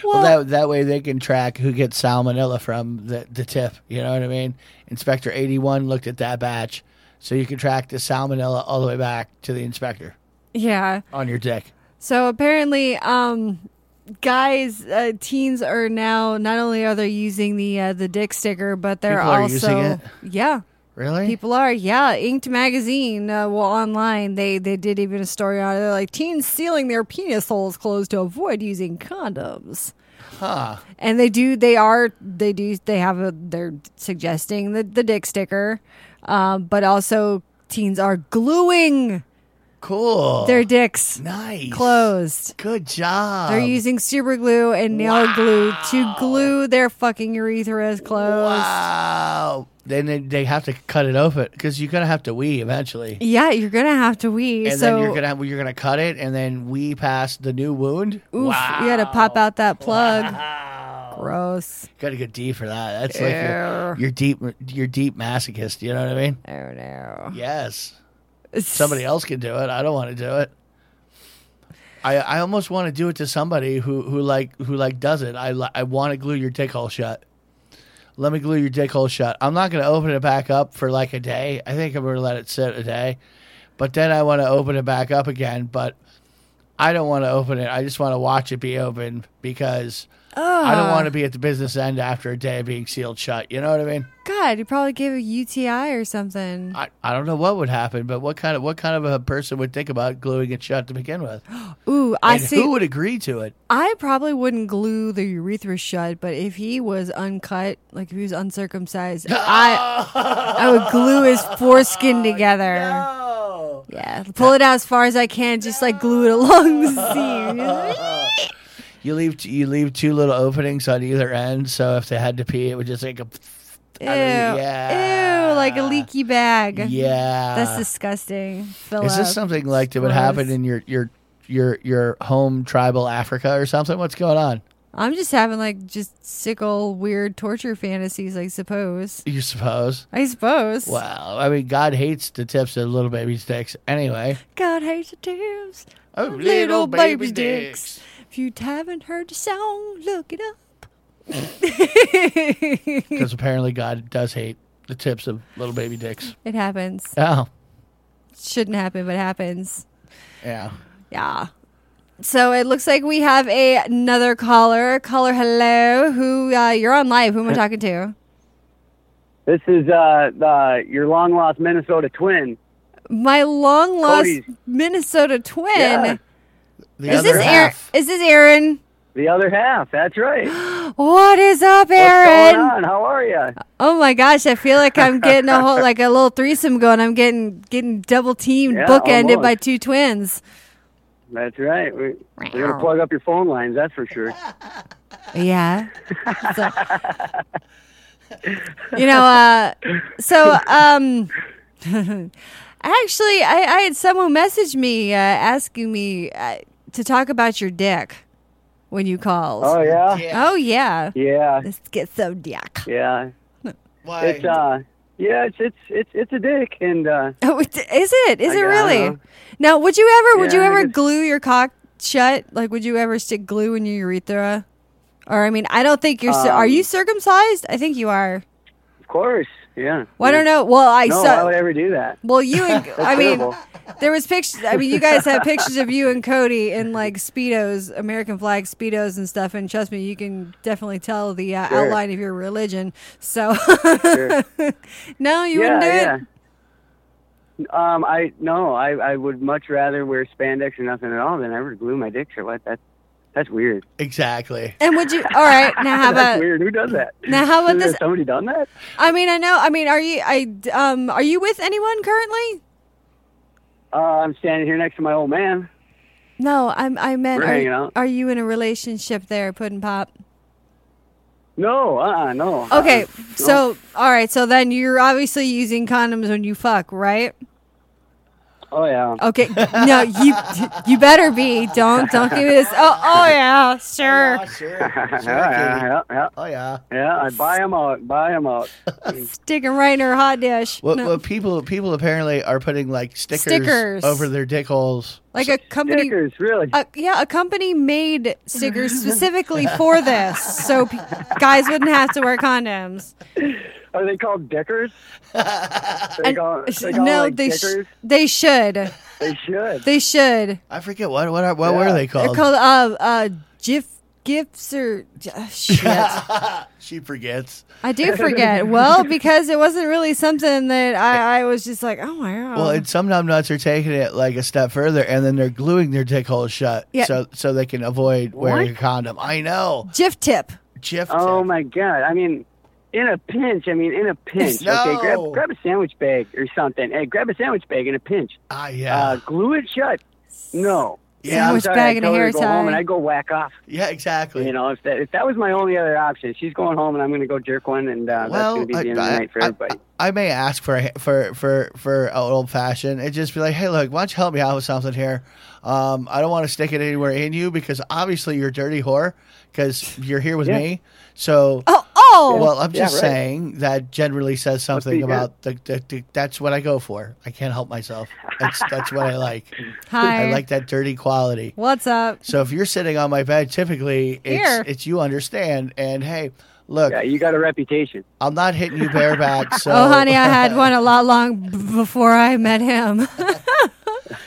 Well, Well, that that way they can track who gets salmonella from the the tip. You know what I mean? Inspector eighty one looked at that batch, so you can track the salmonella all the way back to the inspector yeah. on your dick. So apparently, um, guys, uh, teens are now not only are they using the uh, the dick sticker, but they're People are also using it? yeah. Really? People are, yeah. Inked magazine, uh, well, online, they they did even a story on it. They're like teens sealing their penis holes closed to avoid using condoms. Huh. And they do, they are, they do, they have a, they're suggesting the the dick sticker, um, but also teens are gluing Cool. their dicks nice closed. Good job. They're using super glue and nail glue to glue their fucking urethras closed. Wow. Then they, they have to cut it open because you're gonna have to wee eventually, Yeah, you're gonna have to wee. and so then you're gonna you're gonna cut it and then wee past the new wound. Oof, you gotta pop out that plug. Gross. Got to go deep for that. That's like your, your deep your deep masochist. You know what I mean? Oh no. Yes. Somebody else can do it. I don't want to do it. I I almost want to do it to somebody who who like who like does it. I I want to glue your dick hole shut. Let me glue your dick hole shut. I'm not going to open it back up for like a day. I think I'm going to let it sit a day. But then I want to open it back up again, but I don't want to open it. I just want to watch it be open because I don't want to be at the business end after a day of being sealed shut. You know what I mean? God, you probably gave a UTI or something. I, I don't know what would happen, but what kind of what kind of a person would think about gluing it shut to begin with? [gasps] Ooh, I and see. who would agree to it? I probably wouldn't glue the urethra shut, but if he was uncut, like if he was uncircumcised, I I would glue his foreskin [laughs] together. Yeah, pull it out as far as I can, just like glue it along the [laughs] seam. [laughs] You leave you leave two little openings on either end, so if they had to pee, it would just like a Ew, yeah. ew, like a leaky bag. Yeah. that's disgusting. Fill Is this up. something like that would happen in your your your your home tribal Africa or something? What's going on? I'm just having like just sickle weird torture fantasies, I suppose. You suppose? I suppose. Well, I mean, God hates the tips of little baby sticks. Anyway, God hates the tips of of little baby dicks. If you haven't heard the song, look it up. [laughs] because apparently God does hate the tips of little baby dicks. It happens. Oh, Shouldn't happen, but happens. yeah. Yeah. So it looks like we have a, another caller. Caller, hello. Who uh, you're on live? Who am I talking to? This is uh, uh, your long lost Minnesota twin. My long lost Minnesota twin. Yeah. The is other this Aaron? Is this Aaron? The other half. That's right. [gasps] What is up, Aaron? What's Aaron? going on? How are you? Oh my gosh, I feel like I'm getting a whole like a little threesome going. I'm getting getting double teamed, Yeah, bookended almost. by two twins. That's right. We, we're gonna plug up your phone lines. That's for sure. Yeah. [laughs] So- you know, uh, so um, [laughs] actually, I, I had someone message me uh, asking me uh, to talk about your dick when you called. Oh yeah. Oh yeah. Yeah. Let's get some dick. Yeah. [laughs] Why? It's uh. Yeah. It's it's it's it's a dick and uh. [laughs] Oh, it- is it? Is I it really? know. Now, would you ever? Would Yeah, you ever guess- glue your cock shut? Like, would you ever stick glue in your urethra? Or I mean, I don't think you're. cir- are Um, you circumcised? I think you are. Of course, yeah. Well, I don't know. Well, I no, saw. why I would I ever do that? Well, you and [laughs] I mean, terrible. there was pictures. I mean, you guys have pictures of you and Cody in like speedos, American flag speedos and stuff. And trust me, you can definitely tell the uh, Sure. outline of your religion. So, Sure. [laughs] no, you yeah, wouldn't do yeah. it. Um, I no, I I would much rather wear spandex or nothing at all than ever glue my dick or what. That's that's weird. Exactly. And would you? All right, now how [laughs] that's about? weird? Who does that? Now, how about Has this- Somebody done that? I mean, I know. I mean, are you? I um, are you with anyone currently? Uh, I'm standing here next to my old man. No, I'm. I meant. We're Are, hanging out. are you in a relationship there, Puddin' Pop? No, uh, uh no. Okay, Uh-uh. so all right, so then you're obviously using condoms when you fuck, right? Oh yeah. Okay, no, you [laughs] you better be. Don't don't give me this. Oh oh yeah, sure. Oh yeah, [laughs] yeah, yeah. Oh yeah. Yeah, I buy them out. Buy them out. [laughs] Sticking right in her hot dish. What, No. what people people apparently are putting like stickers, Stickers. over their dick holes. Like a company, Stickers, really? uh, yeah, a company made stickers specifically for this, so p- guys wouldn't have to wear condoms. Are they called dickers? [laughs] they And- call, they call no, like they sh- they should, they should. they should. I forget what what are, what were they called? They're called uh uh GIF gifts or uh, shit. [laughs] she forgets. I do forget. Well, because it wasn't really something that I, I was just like, oh my god. Well, and some numbnuts are taking it like a step further, and then they're gluing their dick holes shut, Yeah. so so they can avoid wearing a condom. I know, GIF tip. Jiff. Oh my god! I mean, in a pinch. I mean, in a pinch. No. Okay, grab grab a sandwich bag or something. Hey, grab a sandwich bag in a pinch. Ah, yeah, Uh, glue it shut. No. Yeah, Sandwich I'm sorry, bag and a hair to go home and tie. I go whack off. yeah, exactly. You know, if that if that was my only other option, she's going home and I'm going to go jerk one, and uh, Well, that's going to be the end I- of the I- night for I- everybody. I may ask for a, for for for an old fashioned and just be like, hey, look, why don't you help me out with something here? Um, I don't want to stick it anywhere in you because obviously you're a dirty whore because you're here with Yeah. me. So, Oh oh. well, I'm Yeah, just right. saying that generally says something about the, the, the. That's what I go for. I can't help myself. That's that's what I like. [laughs] Hi. I like that dirty quality. What's up? So if you're sitting on my bed, typically it's Here. it's you understand. And hey, look, Yeah, you got a reputation. I'm not hitting you bareback. So [laughs] oh honey, I had one a lot long b- before I met him. [laughs]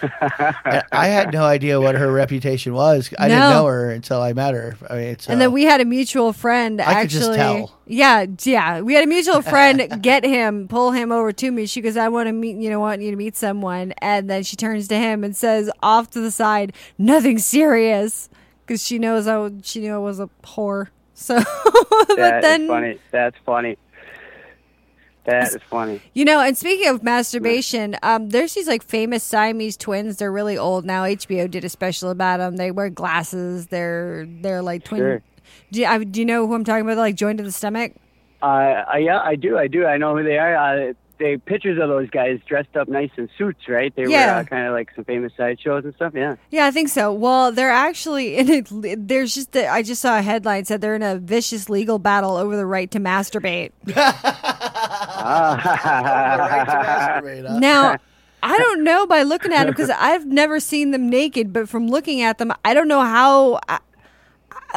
[laughs] I I had no idea what her reputation was. I didn't know her until I met her. I mean, so, And then uh, we had a mutual friend I could actually. just tell. Yeah, yeah. We had a mutual friend [laughs] get him, pull him over to me. She goes, I want to meet you know, want you to meet someone. And then she turns to him and says off to the side, Nothing serious. Because she knows I she knew I was a whore. [laughs] So but That is then funny. That's funny. That is funny. You know, and speaking of masturbation, um, there's these like famous Siamese twins. They're really old now. HBO did a special about them. They wear glasses. They're they're like twin. Sure. Do, you, I, do you know who I'm talking about? Like joined to the stomach. Uh, I, yeah, I do. I do. I know who they are. Uh, they pictures of those guys dressed up nice in suits, right? They Yeah. were uh, kind of like some famous sideshows and stuff. Yeah. Yeah, I think so. Well, they're actually [laughs] in it. There's just a, I just saw a headline said they're in a vicious legal battle over the right to masturbate. [laughs] Ah. Now, [laughs] I don't know by looking at them because I've never seen them naked, but from looking at them, I don't know how. I, I-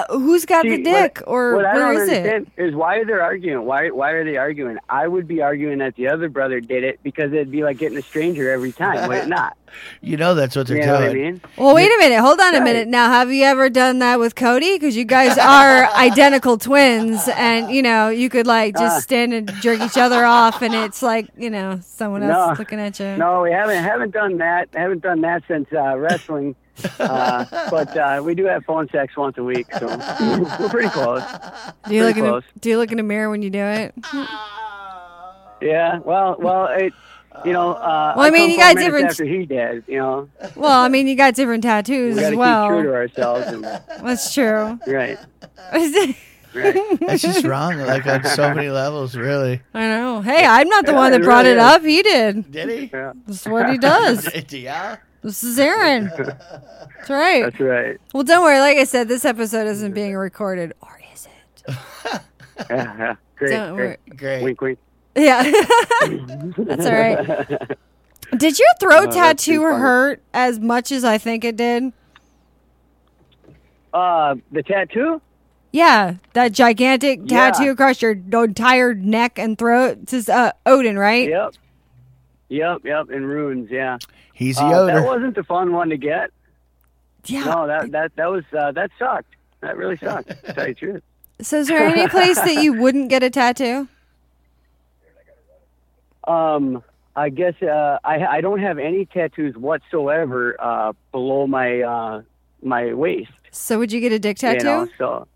who's got the dick what, or what I where don't is it? understand is why are they arguing? Why why are they arguing? I would be arguing that the other brother did it because it'd be like getting a stranger every time, would it [laughs] not? you know that's what they're You know what I doing. mean? Well, wait a minute. Hold on a minute. Now, have you ever done that with Cody? Because you guys are identical twins, and you know you could like just Ah. stand and jerk each other off, and it's like you know someone else No. looking at you. No, we haven't haven't done that. Haven't done that since uh, wrestling. Uh, but uh, we do have phone sex once a week, so we're pretty close. [laughs] do you look pretty in close. the, Do you look in the mirror when you do it? Yeah. Well, well, it. You know. Uh, Well, I mean, come you got different- After he did, you know, [laughs] Well, I mean, you got different tattoos we as well. keep true to ourselves. And, [laughs] That's true. right. Right. That's just wrong, like on so many levels, really. I know. Hey, I'm not the Yeah, one that brought really it is. up. He did. Did he? Yeah. That's what he does. yeah. This is Aaron. That's right. That's right. Well, don't worry. Like I said, this episode isn't being recorded, or is it? Yeah. [laughs] yeah. [laughs] Great. Don't great. Great. Wink, wink. Yeah, [laughs] that's all right. Did your throat tattoo hurt as much as I think it did? Uh, the tattoo? Yeah, that gigantic Yeah. tattoo across your entire neck and throat. It says uh, Odin, right? Yep. Yep, yep, in runes, yeah. He's Uh, Yoda. that wasn't the fun one to get. Yeah. No, that that that was uh, that sucked. That really sucked. to tell you the truth. So, is there any place that you wouldn't get a tattoo? Um, I guess uh, I I don't have any tattoos whatsoever uh, below my uh, my waist. So, would you get a dick tattoo? You know, so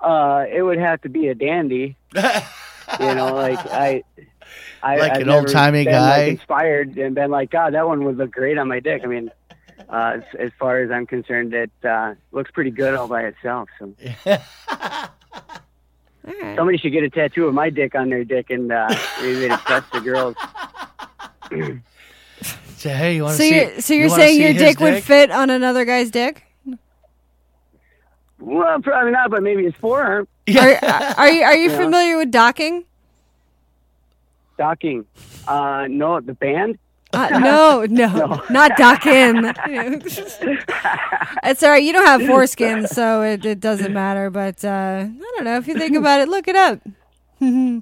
uh, it would have to be a dandy. [laughs] you know, like I. I, Like I've an old-timey guy? Like, inspired and been like, God, that one would look great on my dick. I mean, uh, as, as far as I'm concerned, it uh, looks pretty good all by itself. So [laughs] somebody should get a tattoo of my dick on their dick, and uh, maybe impress the girls. [laughs] Say, hey, you want to So see? you're so you you're wanna saying your his dick, would fit on another guy's dick? Well, probably not, but maybe his forearm. Are, [laughs] are you are you Yeah. familiar with docking? Docking. Uh, no, the band. Uh, [laughs] no, no, not docking. [laughs] it's all right. You don't have foreskin, so it, it doesn't matter. But uh, I don't know if you think about it. Look it up. Yeah,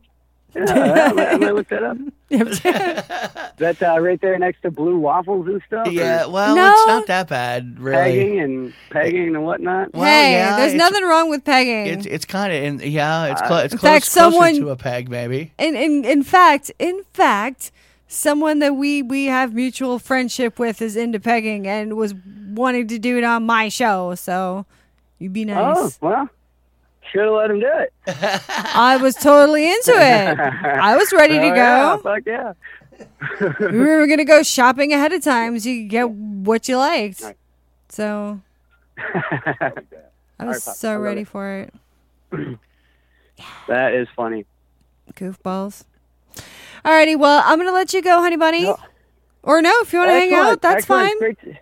I'm, I'm gonna look that up. [laughs] That's uh, right there next to blue waffles and stuff. or Yeah, well, No. it's not that bad, really. pegging and pegging and whatnot. Well, hey, yeah, there's nothing wrong with pegging. It's it's kind of in yeah, it's Uh, close. It's in close, fact, closer someone- to a peg, maybe. in, in in fact, in fact, someone that we we have mutual friendship with is into pegging and was wanting to do it on my show. So you'd be nice. Oh well, should have let him do it. [laughs] I was totally into it. I was ready to Oh, yeah, go. fuck yeah. we were gonna go shopping ahead of time so you could get what you liked. [laughs] So I was I so love ready it. for it. [clears throat] That is funny. Goofballs. Alrighty, well, I'm gonna let you go, honey bunny. Or no, if you want to hang out, that's excellent, fine.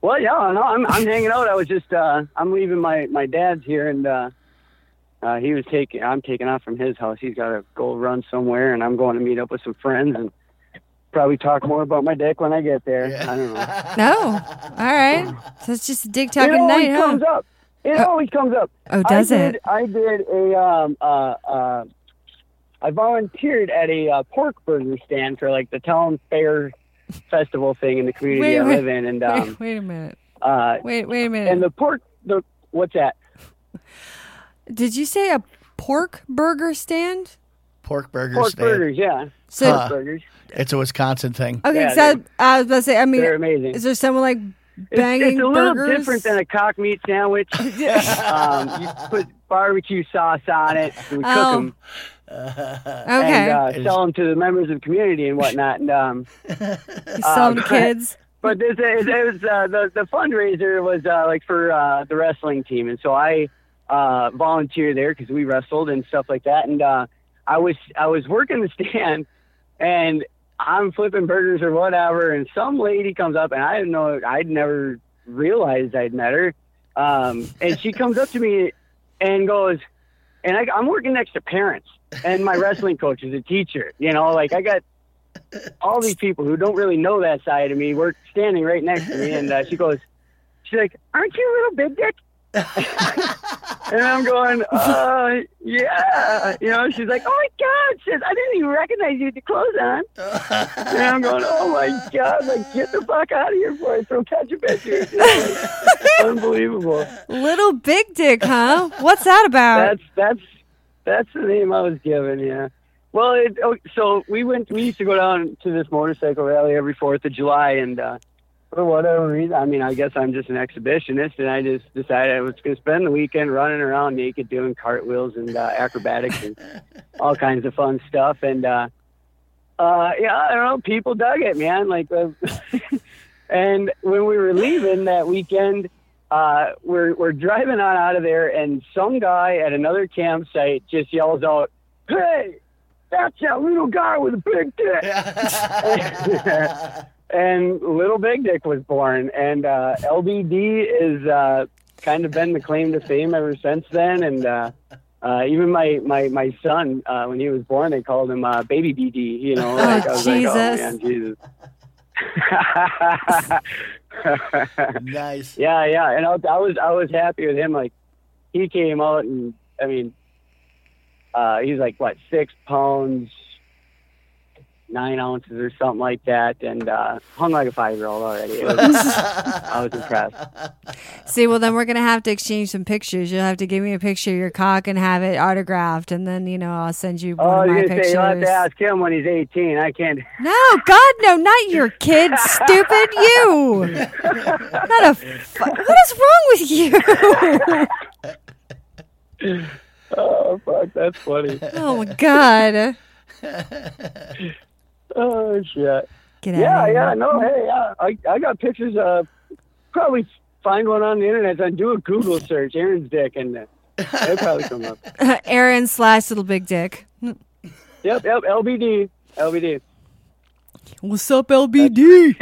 Great to- Well, yeah, no, I'm I'm hanging out. I was just uh, I'm leaving my my dad's here, and uh, uh, he was taking I'm taking off from his house. He's got to go run somewhere, and I'm going to meet up with some friends and probably talk more about my dick when I get there. I don't know. [laughs] No. All right. So it's just a dick it talking always night, huh? comes up. It Oh. always comes up. Oh, does I it? I did a um uh uh. I volunteered at a uh, pork burger stand for like the town fair festival thing in the community Wait, I wait, live in, and wait, um, wait a minute. uh, Wait, wait a minute. and the pork the what's that? Did you say a pork burger stand? Pork burger Pork stand. burgers, yeah. So- pork burgers. It's a Wisconsin thing. Okay, Yeah, so I was about to say. I mean, They're amazing. is there someone like It's, banging it's a little burgers? different than a cock meat sandwich. [laughs] um, you put barbecue sauce on it. And we cook Oh. them. [laughs] Okay. And uh, sell them to the members of the community and whatnot. And um, You [laughs] sell 'em to [laughs] uh, kids. But this it, it was uh, the the fundraiser was uh, like for uh, the wrestling team, and so I uh, volunteered there because we wrestled and stuff like that. And uh, I was I was working the stand, and I'm flipping burgers or whatever, and some lady comes up, and I didn't know I'd never realized I'd met her, um, and she comes up to me and goes, and I, I'm working next to parents, and my wrestling coach is a teacher. You know, like I got all these people who don't really know that side of me were standing right next to me, and uh, she goes, she's like, "Aren't you a little big dick?" [laughs] and I'm going, "Uh, yeah." You know, she's like, "Oh my god!" She says, "I didn't even recognize you with your clothes on." and I'm going, "Oh my god!" Like, get the fuck out of here before I throw ketchup at you. You know, like, unbelievable. Little big dick, huh? What's that about? That's that's that's the name I was given. Yeah. Well, it, oh, so we went. We used to go down to this motorcycle rally every Fourth of July, and uh, for whatever reason, I mean, I guess I'm just an exhibitionist, and I just decided I was going to spend the weekend running around naked, doing cartwheels and uh, acrobatics and [laughs] all kinds of fun stuff. And uh, uh, yeah, I don't know. People dug it, man. Like, uh, [laughs] and when we were leaving that weekend, uh, we're we're driving on out of there, and some guy at another campsite just yells out, "Hey, that's that little guy with a big dick!" [laughs] [laughs] and Little Big Dick was born, and uh, LBD is uh, kind of been the claim to fame ever since then, and. Uh, uh, even my, my, my son, uh, when he was born, they called him uh, Baby BD. You know, like, I was like, oh Jesus. man, Jesus. [laughs] [laughs] nice. Yeah, yeah, and I, I was I was happy with him. Like he came out, and I mean, uh, he's like what six pounds, nine ounces or something like that, and uh, hung like a five year old already. It was, [laughs] I was impressed. See, well, then we're gonna have to exchange some pictures. You'll have to give me a picture of your cock and have it autographed, and then you know I'll send you one Oh, of you're my gonna say you'll have to ask him when he's 18. I can't. [laughs] No, God, no, not your kid, stupid you. Not a. Fu- what is wrong with you? [laughs] Oh fuck, that's funny. Oh my God. Oh shit. Get yeah, out yeah, here. no, hey, yeah, I I got pictures. of probably find one on the internet. I do a Google [laughs] search, Aaron's dick, and uh, it'll probably come up. [laughs] Aaron slash little big dick. Yep, yep, LBD, LBD, What's up, LBD?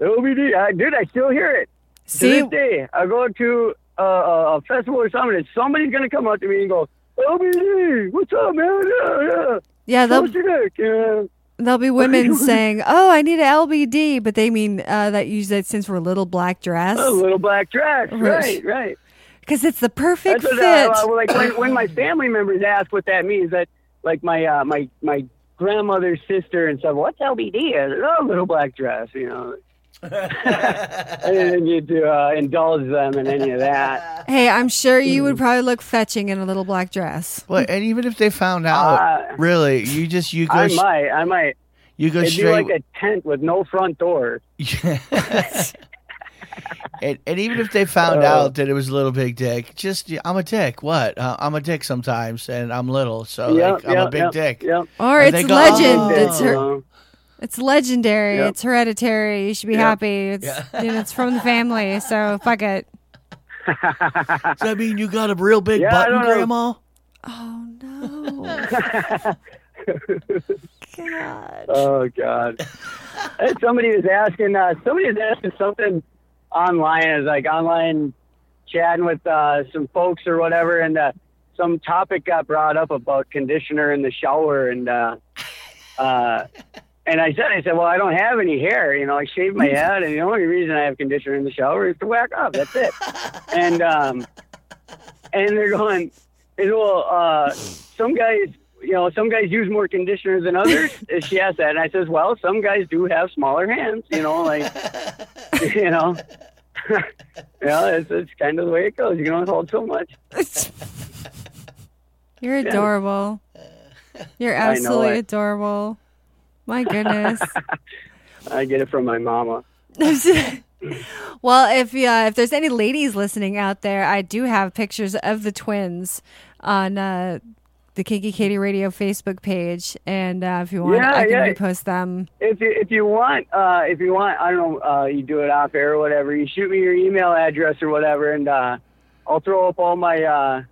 LBD. [laughs] I, dude, I still hear it. See? to this day, I go to uh, a, a festival or something, and somebody's gonna come up to me and go, LBD, what's up, man? Yeah, yeah. Yeah, they'll, dick? There'll be [laughs] women saying, "Oh, I need a LBD," but they mean uh, that usually it stands for a little black dress A little black dress, Right. right, because it's the perfect That's what, fit. uh, uh, like when, when my [clears throat] family members ask what that means, that like my uh, my my grandmother's sister and stuff. What's LBD? Said, oh, little black dress, you know. I didn't need to uh, indulge them in any of that. [laughs] Hey, I'm sure you would probably look fetching in a little black dress. Well, and even if they found out, Uh, really, you just you go. I sh- might, I might. You go It'd be straight. like a tent with no front door. [laughs] and, and even if they found Uh. out that it was a little big dick, just I'm a dick. What? Uh, I'm a dick sometimes, and I'm little, so Yep, like I'm a big yep, dick. Yep. Or And it's go, legend. "Oh." It's her. It's legendary. Yep. It's hereditary. You should be Yep. happy. It's Yeah. you know, it's from the family. So fuck it. Does that mean you got a real big Yeah, button, don't know. Grandma? Oh no. God. [laughs] Oh God! Somebody was asking. Uh, somebody was asking something online. It was like online chatting with uh, some folks or whatever, and uh, some topic got brought up about conditioner in the shower, and uh, uh, and I said, I said, well, I don't have any hair. You know, I shave my head, and the only reason I have conditioner in the shower is to whack off. That's it. [laughs] And um, and they're going, they well, uh, some guys, you know, some guys use more conditioner than others. [laughs] And she asked that, and I says, well, some guys do have smaller hands. You know, like, [laughs] you know, yeah, it's it's kind of the way it goes. You can only hold so much. You're Yeah. adorable. You're I know absolutely adorable. My goodness. [laughs] I get it from my mama. [laughs] well, if uh, if there's any ladies listening out there, I do have pictures of the twins on uh, the Kinky Katie Radio Facebook page, and uh, if you want, Yeah, I can yeah. repost them. If you if you want, uh, if you want, I don't know, uh, you do it off air or whatever. You shoot me your email address or whatever, and uh, I'll throw up all my.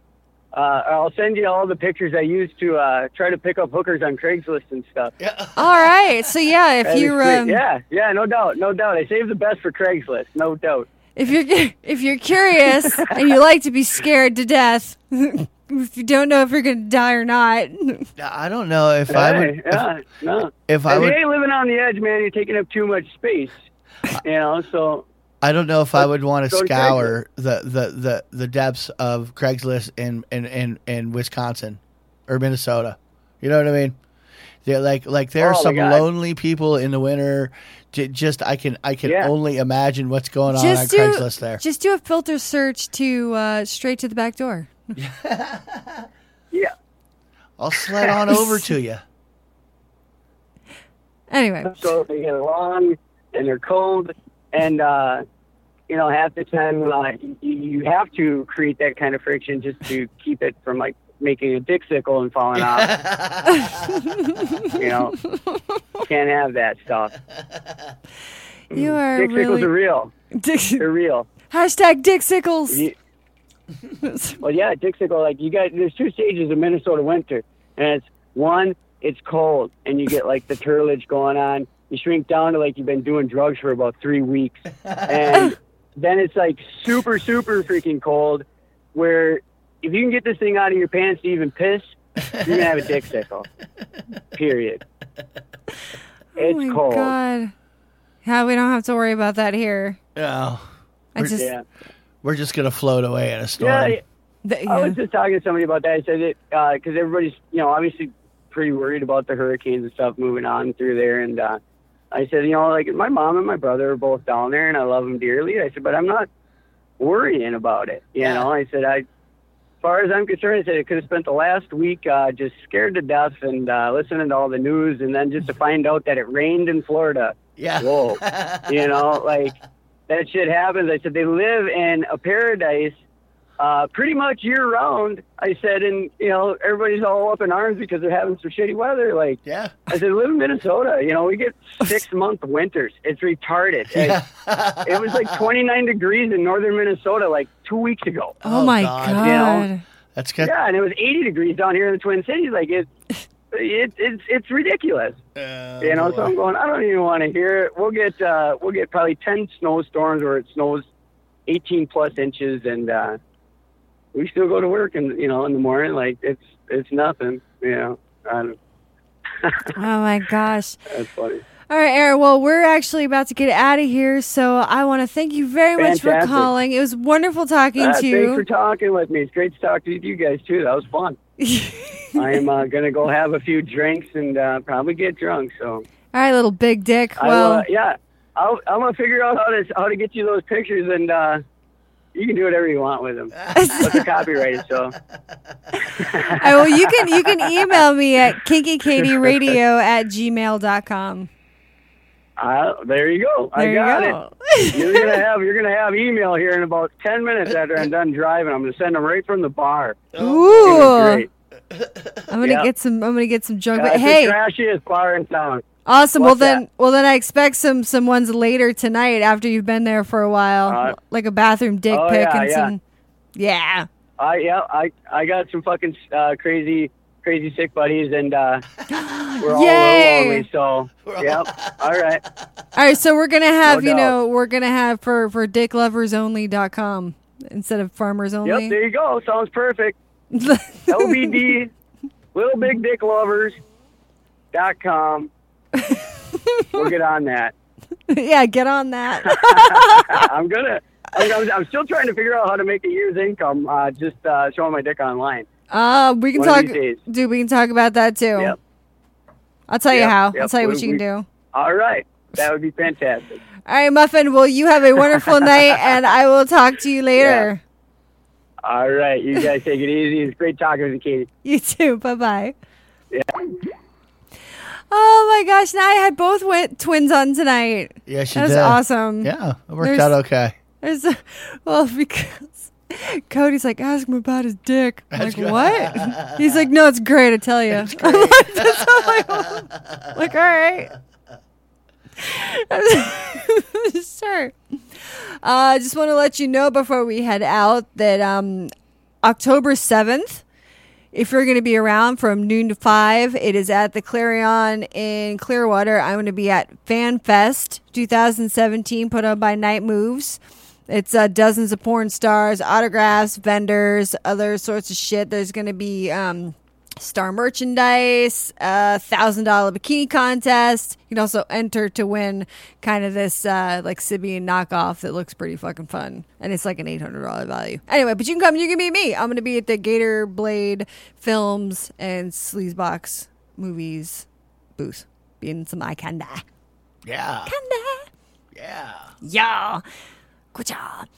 Uh, I'll send you all the pictures I used to uh, try to pick up hookers on Craigslist and stuff. Yeah, [laughs] All right, so yeah, if you um, yeah, yeah, no doubt, no doubt. I saved the best for Craigslist, no doubt. if you're if you're curious and you like to be scared to death, [laughs] if you don't know if you're gonna die or not, [laughs] I don't know if I would. Hey, yeah, no. if I If would- you ain't living on the edge, man, you're taking up too much space. You know, so I don't know if I would want to scour the, the, the, the depths of Craigslist in, in, in, in Wisconsin or Minnesota. You know what I mean? They're like like there are Oh, my some lonely people in the winter. J- Just I can I can Yeah. only imagine what's going on just on do Craigslist there. just do a filter search to uh, straight to the back door. [laughs] yeah. I'll slide on [laughs] over to you. Anyway, so they get along and they're cold and uh you know half the time uh, you, have to create that kind of friction just to keep it from like making a dick sickle and falling off. [laughs] You know can't have that stuff. You are dick sickles are real. Dick, they're real. Hashtag Dick Sickles. You- [laughs] well yeah dick sickle like you got there's two stages of minnesota winter and it's one it's cold and you get like the turlage going on you shrink down to like you've been doing drugs for about three weeks [laughs] and then it's like super super freaking cold where if you can get this thing out of your pants to even piss you're gonna have a dick sickle period oh it's my cold god. How we don't have to worry about that here. Yeah. I We're- just Yeah. We're just gonna float away in a storm. Yeah, I- the- I was just talking to somebody about that. I said it because everybody's, you know, obviously pretty worried about the hurricanes and stuff moving on through there. And uh, I said, you know, like my mom and my brother are both down there, and I love them dearly. I said, but I'm not worrying about it. You Yeah. know, I said, I, as far as I'm concerned, I said I could have spent the last week uh, just scared to death and uh, listening to all the news, and then just to find out that it rained in Florida. Yeah. Whoa. you know, like [laughs] that shit happens. I said they live in a paradise uh, pretty much year round. I said, and you know, everybody's all up in arms because they're having some shitty weather. Like, yeah. I said, live in Minnesota. You know, we get [laughs] six month winters. It's retarded. Yeah. it was like 29 degrees in northern Minnesota like two weeks ago. oh, my God. god. You know? That's good. Yeah, and it was 80 degrees down here in the Twin Cities. Like it, it it's it's ridiculous. Oh, You know, so. I'm going. I don't even want to hear it. We'll get uh, we'll get probably ten snowstorms where it snows 18 plus inches, and uh, we still go to work, and you know, in the morning, like it's it's nothing. You know, I don't, [laughs] Oh my gosh. that's funny. All right, Aaron. Well, we're actually about to get out of here, so I want to thank you very much for calling. It was wonderful talking Uh, to thanks you. for talking with me. It's great to talk to you guys too. That was fun. [laughs] I'm uh, gonna go have a few drinks and uh, probably get drunk. So All right, little big dick. I, Well, uh, yeah, I'll, I'm gonna figure out how to how to get you those pictures, and uh, you can do whatever you want with them. but [laughs] they're copyrighted, so [laughs] right, well, you can you can email me at kinkykatieradio at gmail.com. uh, there you go. There I you got go. it. [laughs] You're gonna have you're gonna have email here in about ten minutes after I'm done driving. I'm gonna send them right from the bar. Ooh, I'm gonna Yeah. get some. I'm gonna get some junk. Uh, but hey, the trashiest bar in town. Awesome. Well then, that? well then, I expect some some ones later tonight after you've been there for a while, Uh, like a bathroom dick oh, pic yeah, and yeah. some. Yeah. I yeah, I I got some fucking uh, crazy crazy sick buddies, and uh, [laughs] we're all a lonely. So yep, all right. [laughs] All right, so we're gonna have No you doubt. know we're gonna have for for dickloversonly.com instead of farmers only. Yep, there you go. Sounds perfect. [laughs] LBD, Little Big Dick Lovers dot com. We'll get on that. [laughs] yeah, get on that. [laughs] I'm gonna. I'm, I'm, still trying to figure out how to make a year's income. Uh, just uh, showing my dick online. Uh, we can One talk, dude. We can talk about that too. Yep. I'll tell you Yep, how. I'll tell you We- what you can we- do. All right, that would be fantastic. [laughs] All right, Muffin. Well, you have a wonderful night, and I will talk to you later. All right, you guys take it easy. It's great talking with you, Katie. You too. Bye bye. Yeah. Oh my gosh! Now I had both wi- twins on tonight. Yes, you That was did. awesome. Yeah, it worked There's- out okay. There's a, well because Cody's like ask him about his dick. I'm like what? He's like no, it's great. I tell you. [laughs] I'm like, that's I'm like, like all right. [laughs] sure. I uh, just want to let you know before we head out that um, October 7th, if you're going to be around from noon to 5, it is at the Clarion in Clearwater. I'm going to be at Fan Fest 2017, put on by Night Moves. It's uh, dozens of porn stars, autographs, vendors, other sorts of shit. There's going to be um, star merchandise, a thousand dollar bikini contest. You can also enter to win kind of this uh, like Sybian knockoff that looks pretty fucking fun, and it's like an eight hundred dollar value. Anyway, but you can come. You can meet me. I'm gonna be at the Gator Blade Films and Sleazebox Movies booth, being some eye candy. Yeah. Candy. Yeah. Yeah. Good job.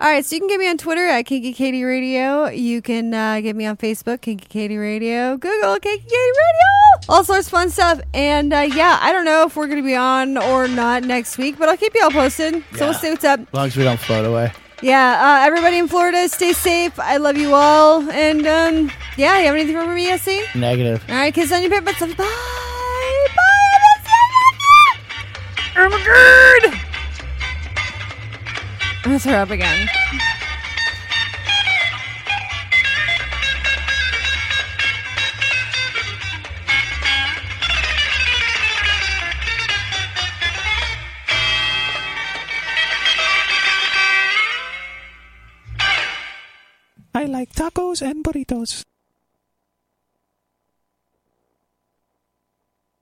All right, so you can get me on Twitter at Kinky Katie Radio. You can uh, get me on Facebook, Kinky Katie Radio. Google Kinky Katie Radio. All sorts of fun stuff. And uh, yeah, I don't know if we're going to be on or not next week, but I'll keep you all posted. So we'll see what's up. As long as we don't float away. Yeah, uh, everybody in Florida, stay safe. I love you all. And um, yeah, you have anything for me, SC? Negative. All right, kiss on your paper. Bye. Bye. Oh my god! Gonna throw up again. I like tacos and burritos.